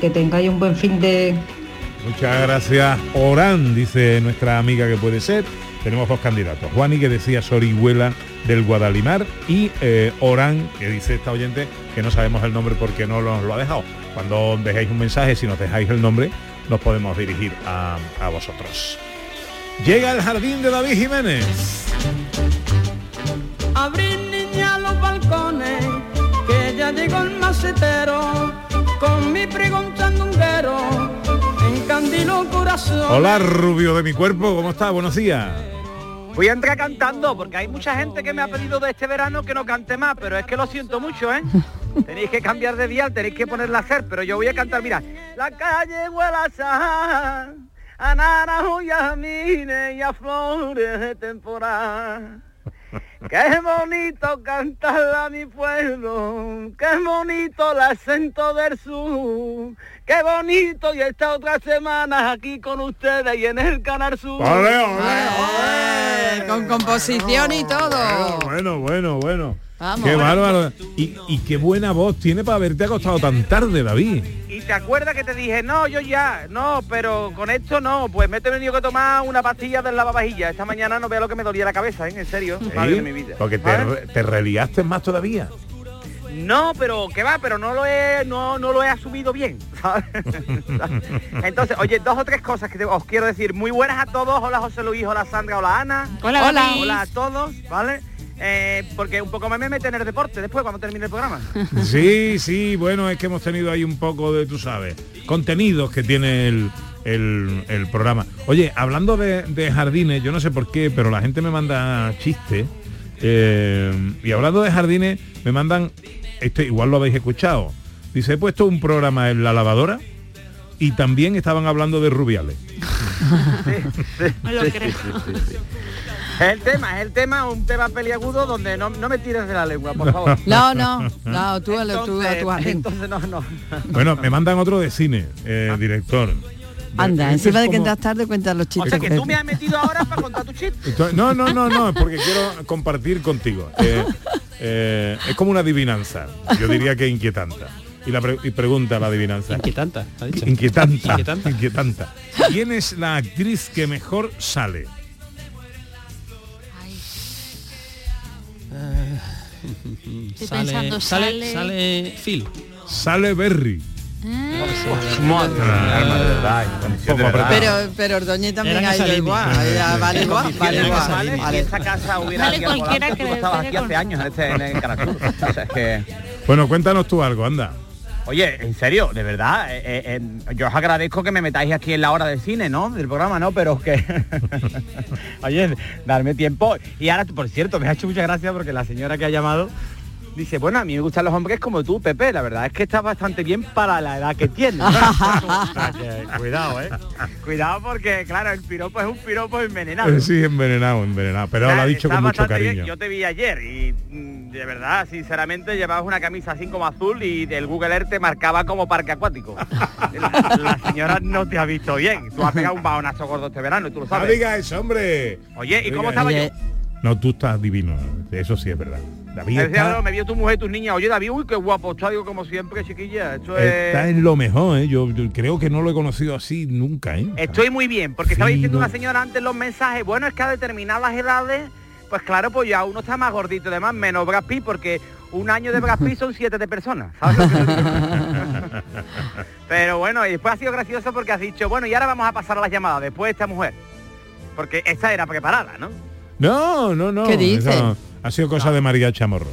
Que tengáis un buen fin de Muchas gracias. Orán, dice nuestra amiga que puede ser. Tenemos dos candidatos. Juani, que decía Sorihuela del Guadalimar, y eh, Orán, que dice esta oyente que no sabemos el nombre porque no nos lo ha dejado. Cuando dejéis un mensaje, si nos dejáis el nombre, nos podemos dirigir a, a vosotros. Llega el jardín de David Jiménez. Abrir niña los balcones, que ya llegó el macetero, con mi pregón chandunguero, encandiló corazón. Hola, rubio de mi cuerpo, ¿cómo está? Buenos días. Voy a entrar cantando porque hay mucha gente que me ha pedido de este verano que no cante más, pero es que lo siento mucho, ¿eh? tenéis que cambiar de dial, tenéis que ponerla a hacer, pero yo voy a cantar, mira, la calle huele a sal, a naranjo y a mine y a flores de temporada. Qué bonito cantar a mi pueblo, qué bonito el acento del sur, qué bonito y esta otra semana aquí con ustedes y en el Canal Sur. ¡Ole, ole! Con composición y todo. Bueno, bueno, bueno. Vamos. Qué bárbaro. Y, y qué buena voz tiene para haberte acostado tan tarde, David. Y te acuerdas que te dije, no, yo ya, no, pero con esto no, pues me he tenido que tomar una pastilla del lavavajilla. Esta mañana no vea lo que me dolía la cabeza, ¿eh? En serio, madre de mi vida. Porque te, te reliaste más todavía. No, pero qué va, pero no lo he, no, no lo he asumido bien. ¿sabes? Entonces, oye, dos o tres cosas que te- os quiero decir. Muy buenas a todos. Hola José Luis, hola Sandra, hola Ana. Hola, Hola. David. Hola a todos, ¿vale? Eh, porque un poco me me mete en el deporte después cuando termine el programa. Sí, sí, bueno, es que hemos tenido ahí un poco de, tú sabes, contenidos que tiene el, el- el programa. Oye, hablando de, de jardines, yo no sé por qué, pero la gente me manda chistes. eh, y hablando de jardines, me mandan, este igual lo habéis escuchado. Dice, he puesto un programa en la lavadora y también estaban hablando de rubiales. Es el tema, es el tema, un tema peliagudo donde no, no me tires de la lengua, por favor. No, no, no, tú, a lo- tú a Entonces-. Entonces no, no. Bueno, me mandan otro de cine, eh, director. Anda, encima de que entras tarde cuentas los O chistes. sea que tú me has metido ahora para contar tu chiste. Entonces, no, no, no, no, es porque quiero compartir contigo. Eh, eh, es como una adivinanza. Yo diría que inquietanta. Y, la pre- y pregunta la adivinanza. Inquietanta, ha dicho. Inquietanta. Inquietanta. Inquietanta. ¿Quién es la actriz que mejor sale? Estoy sale, pensando, sale, sale- sale Phil. Sale Berry. Apretado. Pero, pero Ordóñez también ha ido igual. Vale igual, vale igual. Vale, esta casa hubiera Vale cualquiera que aquí hace años en, este, en el que... Bueno, cuéntanos tú algo, anda. Oye, en serio, de verdad, eh, eh, eh, yo os agradezco que me metáis aquí en la hora del cine, ¿no? Del programa, ¿no? Pero que... Oye, darme tiempo. Y ahora, por cierto, me ha hecho mucha gracia porque la señora que ha llamado dice, bueno, a mí me gustan los hombres como tú, Pepe. La verdad es que estás bastante bien para la edad que tienes. Cuidado, ¿eh? Cuidado porque, claro, el piropo es un piropo envenenado. Eh, Sí, envenenado, envenenado. Pero lo ha dicho con mucho bien. cariño. Yo te vi ayer y mm, de verdad, sinceramente, llevabas una camisa así como azul y del Google Earth te marcaba como parque acuático. la, la señora no te ha visto bien. Tú has pegado un bajonazo gordo este verano y tú lo No sabes. diga eso, hombre. Oye, ¿y No cómo estaba eso. yo? No, tú estás divino. Eso sí es verdad. David Me decía, está, no, me vio tu mujer y tus niñas. Oye, David, uy, qué guapo. Está, digo, como siempre, chiquilla. Esto es... está en lo mejor, ¿eh? Yo, yo creo que no lo he conocido así nunca, ¿eh? Estoy muy bien, porque estaba diciendo una señora antes los mensajes, bueno, es que a determinadas edades, pues claro, pues ya uno está más gordito, además menos Brad Pitt, porque un año de Brad Pitt son siete de personas, ¿sabes lo que te digo? Pero bueno, y después ha sido gracioso porque has dicho, bueno, y ahora vamos a pasar a las llamadas, después de esta mujer. Porque esta era preparada, ¿no? No, no, no. ¿Qué dice? eso ha sido cosa de María Chamorro.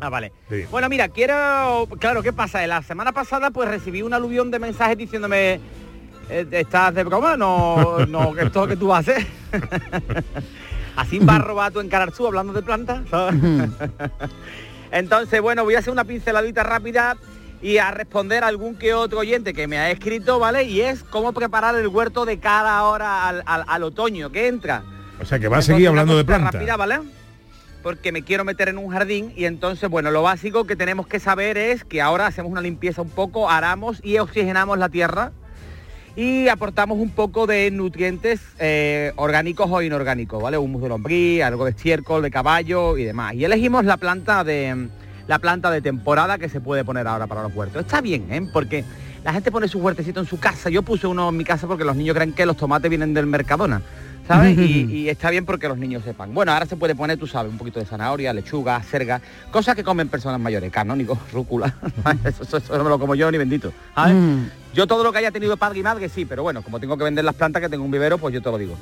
Ah, vale. Sí. Bueno, mira, quiero... Claro, ¿qué pasa? La semana pasada pues recibí un aluvión de mensajes diciéndome... eh, ¿Estás de broma? No, no, esto que tú hacer. Así va tú en Cararzú hablando de plantas. Entonces, bueno, voy a hacer una pinceladita rápida y a responder a algún que otro oyente que me ha escrito, ¿vale? Y es cómo preparar el huerto de cara ahora al, al- al otoño que entra. O sea, que va a seguir hablando de plantas. rápida, ¿vale? Porque me quiero meter en un jardín y entonces, bueno, lo básico que tenemos que saber es que ahora hacemos una limpieza un poco, aramos y oxigenamos la tierra y aportamos un poco de nutrientes eh, orgánicos o inorgánicos, ¿vale? Humus de lombriz, algo de estiércol, de caballo y demás. Y elegimos la planta de la planta de temporada que se puede poner ahora para los huertos. Está bien, ¿eh? Porque la gente pone su huertecito en su casa. Yo puse uno en mi casa porque los niños creen que los tomates vienen del Mercadona. ¿Sabes? Y, y está bien porque los niños sepan. Bueno, ahora se puede poner, tú sabes, un poquito de zanahoria, lechuga, serga, cosas que comen personas mayores, canónigos, rúcula. eso, eso- eso no me lo como yo ni bendito. ¿sabes? Mm. Yo todo lo que haya tenido padre y madre, sí, pero bueno, como tengo que vender las plantas, que tengo un vivero, pues yo te lo digo.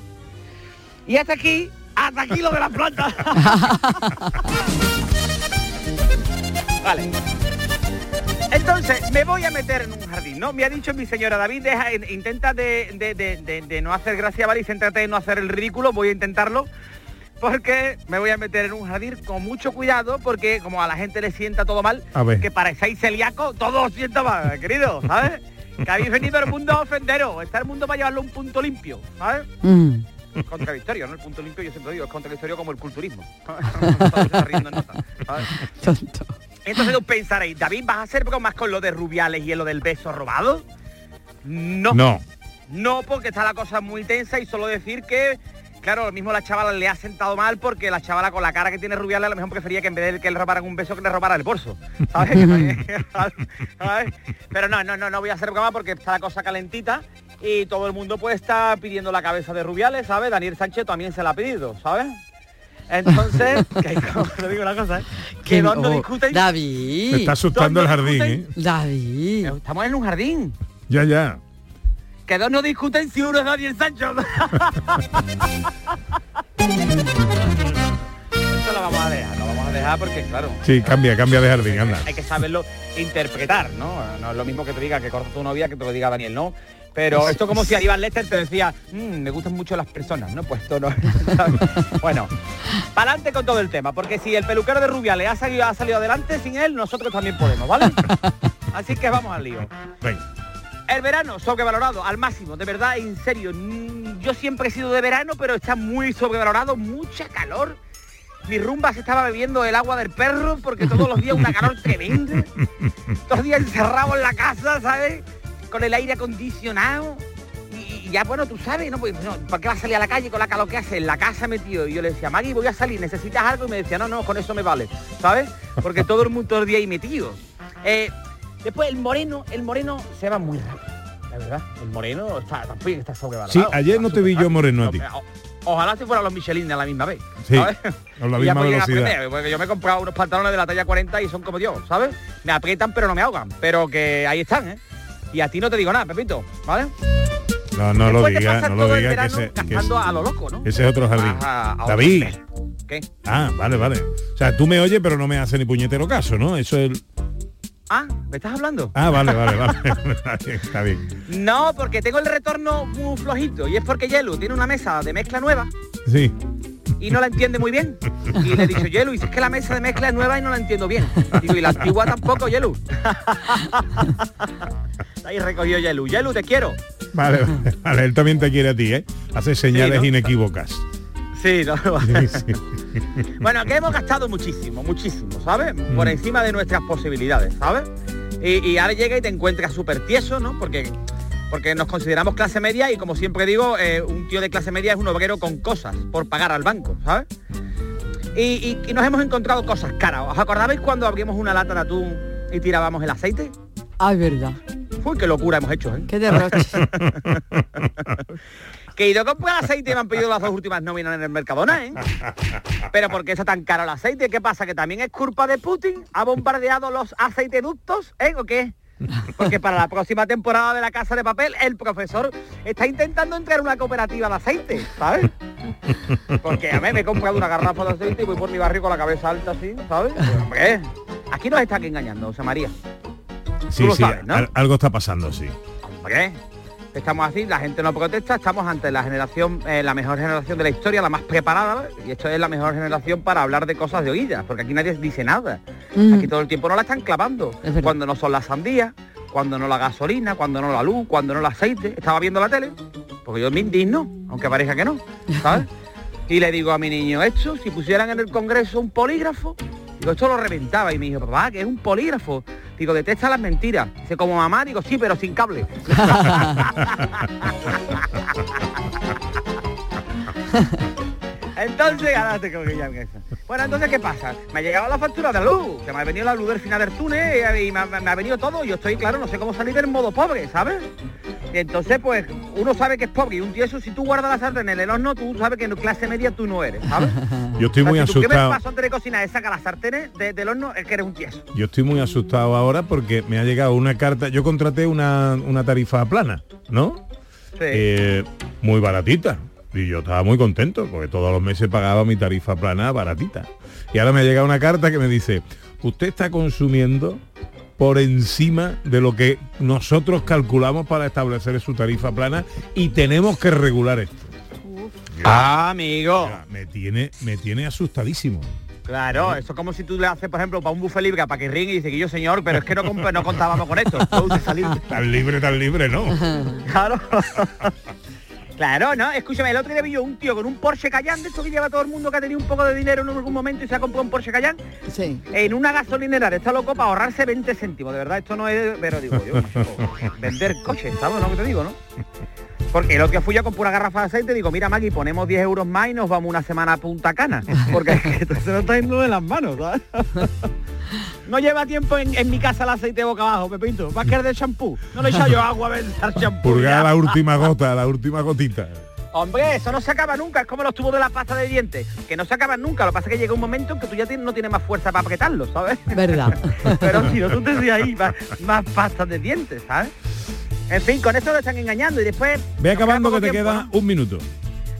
Y hasta aquí, hasta aquí lo de las plantas. vale. Entonces, me voy a meter en un jardín, ¿no? Me ha dicho mi señora David, deja, in- intenta de, de- de- de- de no hacer gracia, ¿vale? Y céntrate en no hacer el ridículo, voy a intentarlo. Porque me voy a meter en un jardín con mucho cuidado, porque como a la gente le sienta todo mal, A ver. que parecéis celíaco, todo os sienta mal, querido, ¿sabes? Que habéis venido al mundo a ofenderos, está el mundo para llevarlo a un punto limpio, ¿sabes? Mm. Es contradictorio, ¿no? El punto limpio, yo siempre digo, es contradictorio como el culturismo. Entonces os pensaréis, David, ¿vas a hacer bromas con lo de Rubiales y lo del beso robado? No. No. No, porque está la cosa muy tensa y solo decir que, claro, lo mismo la chavala le ha sentado mal porque la chavala con la cara que tiene Rubiales a lo mejor prefería que en vez de que le robaran un beso que le robaran el bolso. ¿Sabes? ¿Sabes? Pero no, no, no, no voy a hacer broma porque está la cosa calentita y todo el mundo pues está pidiendo la cabeza de Rubiales, ¿sabes? Daniel Sánchez también se la ha pedido, ¿sabes? Entonces, que como te digo una cosa, ¿eh? que no, no oh, discuten. David. Me está asustando el jardín, ¿eh? David. Estamos en un jardín. Ya, ya. Que dos no discuten si uno es Daniel Sancho. Esto lo vamos a dejar, lo vamos a dejar porque claro. Sí, cambia, cambia de jardín, anda. Hay que saberlo interpretar, ¿no? No es lo mismo que te diga que corta tu novia que te lo diga Daniel, ¿no? Pero esto como si Aníbal Lester te decía, "Mm, me gustan mucho las personas, ¿no? Pues esto no. bueno, para adelante con todo el tema, porque si el peluquero de Rubiales ha salido, ha salido adelante sin él, nosotros también podemos, ¿vale? Así que vamos al lío. Venga. El verano sobrevalorado al máximo, de verdad, en serio. mm, Yo siempre he sido de verano, pero está muy sobrevalorado, mucha calor. Mi rumba se estaba bebiendo el agua del perro porque todos los días una calor tremenda. Todos los días encerrado en la casa, ¿sabes? Con el aire acondicionado. Y, y ya, bueno, tú sabes, ¿no? Pues, no, ¿Por qué vas a salir a la calle con la calor que hace? En la casa metido. Y yo le decía, Maggie, voy a salir, ¿necesitas algo? Y me decía, no, no, con eso me vale, ¿sabes? Porque todo el mundo todo el día ahí metido. Eh, después el moreno, el moreno se va muy rápido. La verdad, el moreno está, también está sobrevalorado. Sí, ayer no te vi yo moreno a ti. Ojalá si fueran los Michelin a la misma vez. Sí, ¿sabes? la Y ya misma velocidad. aprender, porque yo me he comprado unos pantalones de la talla 40 y son como Dios, ¿sabes? Me aprietan pero no me ahogan. Pero que ahí están, ¿eh? Y a ti no te digo nada, Pepito, ¿vale? No, no lo Después te diga, pasas no lo todo el diga que ese, que a lo loco, ¿no? ese es otro jardín. A- David. ¿Qué? Ah, vale, vale. O sea, tú me oyes pero no me haces ni puñetero caso, ¿no? Eso es... el- Ah, ¿me estás hablando? Ah, vale, vale, vale. Está bien, Está bien. No, porque tengo el retorno muy flojito y es porque Yelu tiene una mesa de mezcla nueva Sí. y no la entiende muy bien. Y le he dicho, Yelu, dice, es que la mesa de mezcla es nueva y no la entiendo bien. Digo, y la antigua tampoco, Yelu. Ahí recogió Yelu. Yelu, te quiero. Vale, vale, vale, él también te quiere a ti, ¿eh? Hace señales ¿no? inequívocas. Sí, no, Sí, sí. Bueno, que hemos gastado muchísimo, muchísimo, ¿sabes? Por encima de nuestras posibilidades, ¿sabes? Y, y ahora llega y te encuentras súper tieso, ¿no? Porque, porque nos consideramos clase media y como siempre digo, eh, un tío de clase media es un obrero con cosas por pagar al banco, ¿sabes? Y, y- y nos hemos encontrado cosas caras. ¿Os acordabais cuando abrimos una lata de atún y tirábamos el aceite? Ay, verdad. Uy, qué locura hemos hecho, ¿eh? Qué derroche. Que ido a comprar aceite y me han pedido las dos últimas nóminas en el Mercadona, ¿eh? Pero ¿por qué está tan caro el aceite? ¿Qué pasa? ¿Que también es culpa de Putin? ¿Ha bombardeado los aceiteductos? ¿Eh? ¿O qué? Porque para la próxima temporada de la Casa de Papel, el profesor está intentando entrar en una cooperativa de aceite, ¿sabes? Porque a mí me he comprado una garrafa de aceite y voy por mi barrio con la cabeza alta así, ¿sabes? Pero, hombre, aquí nos está aquí engañando, José María. Sí, Tú lo sí, sabes, ¿no? al- algo está pasando, sí. Hombre, estamos así, la gente no protesta, estamos ante la generación, eh, la mejor generación de la historia, la más preparada, y esto es la mejor generación para hablar de cosas de oídas, porque aquí nadie dice nada. Mm. Aquí todo el tiempo no la están clavando. Cuando no son las sandías, cuando no la gasolina, cuando no la luz, cuando no el aceite. Estaba viendo la tele, porque yo me indigno, aunque parezca que no, ¿sabes? Y le digo a mi niño, esto, si pusieran en el Congreso un polígrafo, digo, esto lo reventaba. Y me dijo, papá, que es un polígrafo. Digo, detecta las mentiras. Dice, como mamá, digo, sí, pero sin cable. Entonces, ahora te creo que ya. Bueno, entonces, ¿qué pasa? Me ha llegado la factura de luz, que me ha venido la luz del final del túnel y me ha, me ha venido todo. Yo estoy, claro, no sé cómo salir del modo pobre, ¿sabes? Y entonces, pues, uno sabe que es pobre y un tío eso, si tú guardas la sartén en el horno, tú sabes que en clase media tú no eres, ¿sabes? Yo estoy O sea, muy si asustado. paso antes de cocinar es sacar las sartenes de- del horno, es que eres un tieso. Yo estoy muy asustado ahora porque me ha llegado una carta. Yo contraté una, una tarifa plana, ¿no? Eh, muy baratita. Y yo estaba muy contento porque todos los meses pagaba mi tarifa plana baratita. Y ahora me ha llegado una carta que me dice, usted está consumiendo por encima de lo que nosotros calculamos para establecer su tarifa plana y tenemos que regular esto. Ah, amigo. Me tiene, me tiene asustadísimo. Claro, eso es como si tú le haces, por ejemplo, para un buffet libre a Paquirrín y dice que yo, señor, pero es que no, no contábamos con esto. Tan libre, tan libre, ¿no? Claro. Claro, ¿no? Escúchame, el otro día vi yo un tío con un Porsche Cayenne, de esto que lleva todo el mundo que ha tenido un poco de dinero en algún momento y se ha comprado un Porsche Cayenne. Sí. En una gasolinera de esta loco para ahorrarse 20 céntimos. De verdad, esto no es, pero digo yo, vender coches, ¿sabes lo que te digo, no? Porque el otro día fui yo con pura garrafa de aceite y digo, mira Maggie, ponemos 10 euros más y nos vamos una semana a Punta Cana. Porque es que esto se nos está yendo de las manos, ¿sabes? No lleva tiempo en, en mi casa el aceite boca abajo, Pepito. Va a querer de champú. No le he echado yo agua a pensar champú. Purgar la última gota, la última gotita. Hombre, eso no se acaba nunca, es como los tubos de la pasta de dientes, que no se acaban nunca, lo que pasa es que llega un momento en que tú ya tienes- no tienes más fuerza para apretarlo, ¿sabes? Verdad. Pero si no, tú tendrías ahí más, más pastas de dientes, ¿sabes? En fin, con esto lo están engañando y después... Ve acabando que te tiempo, queda un minuto.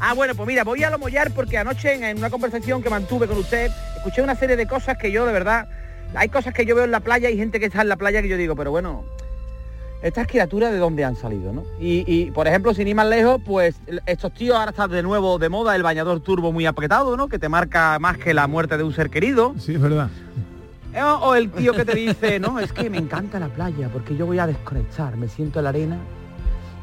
Ah, bueno, pues mira, voy a lo mollar porque anoche en una conversación que mantuve con usted, escuché una serie de cosas que yo de verdad, hay cosas que yo veo en la playa y gente que está en la playa que yo digo, pero bueno, estas criaturas de dónde han salido, ¿no? Y, y, por ejemplo, sin ir más lejos, pues estos tíos ahora están de nuevo de moda el bañador turbo muy apretado, ¿no? Que te marca más que la muerte de un ser querido. Sí, es verdad. Eh, O, o el tío que te dice, no, es que me encanta la playa porque yo voy a desconectar, me siento en la arena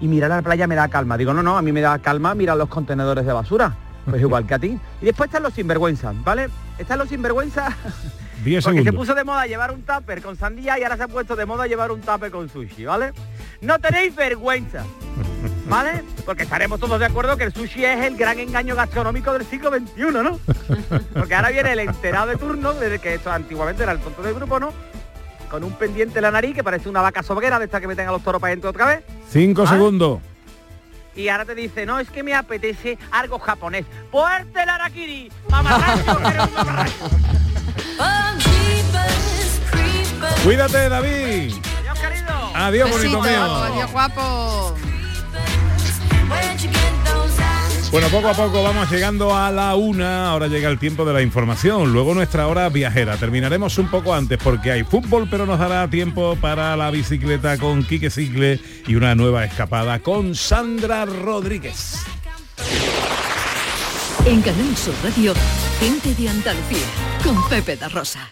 y mirar la playa me da calma. Digo, no, no, a mí me da calma mirar los contenedores de basura. Pues igual que a ti. Y después están los sinvergüenzas, ¿vale? Están los sinvergüenzas 10 porque se puso de moda llevar un tupper con sandía y ahora se ha puesto de moda llevar un tupper con sushi, ¿vale? No tenéis vergüenza, ¿vale? Porque estaremos todos de acuerdo que el sushi es el gran engaño gastronómico del siglo XXI, ¿no? Porque ahora viene el enterado de turno, desde que esto antiguamente era el tonto del grupo, ¿no? Con un pendiente en la nariz que parece una vaca sobrera de esta que meten a los toros para adentro otra vez. 5 ¿Vale? segundos. Y ahora te dice, no, es que me apetece algo japonés. ¡Puerte el arakiri! ¡Mamarracho, un mamarracho! Cuídate, David. Adiós, bonito Besito, mío. Adiós, guapo. Bueno, poco a poco vamos llegando a la una, ahora llega el tiempo de la información, luego nuestra hora viajera. Terminaremos un poco antes porque hay fútbol, pero nos dará tiempo para la bicicleta con Quique Cicle y una nueva escapada con Sandra Rodríguez. En Canal Sur Radio, gente de Andalucía, con Pepe da Rosa.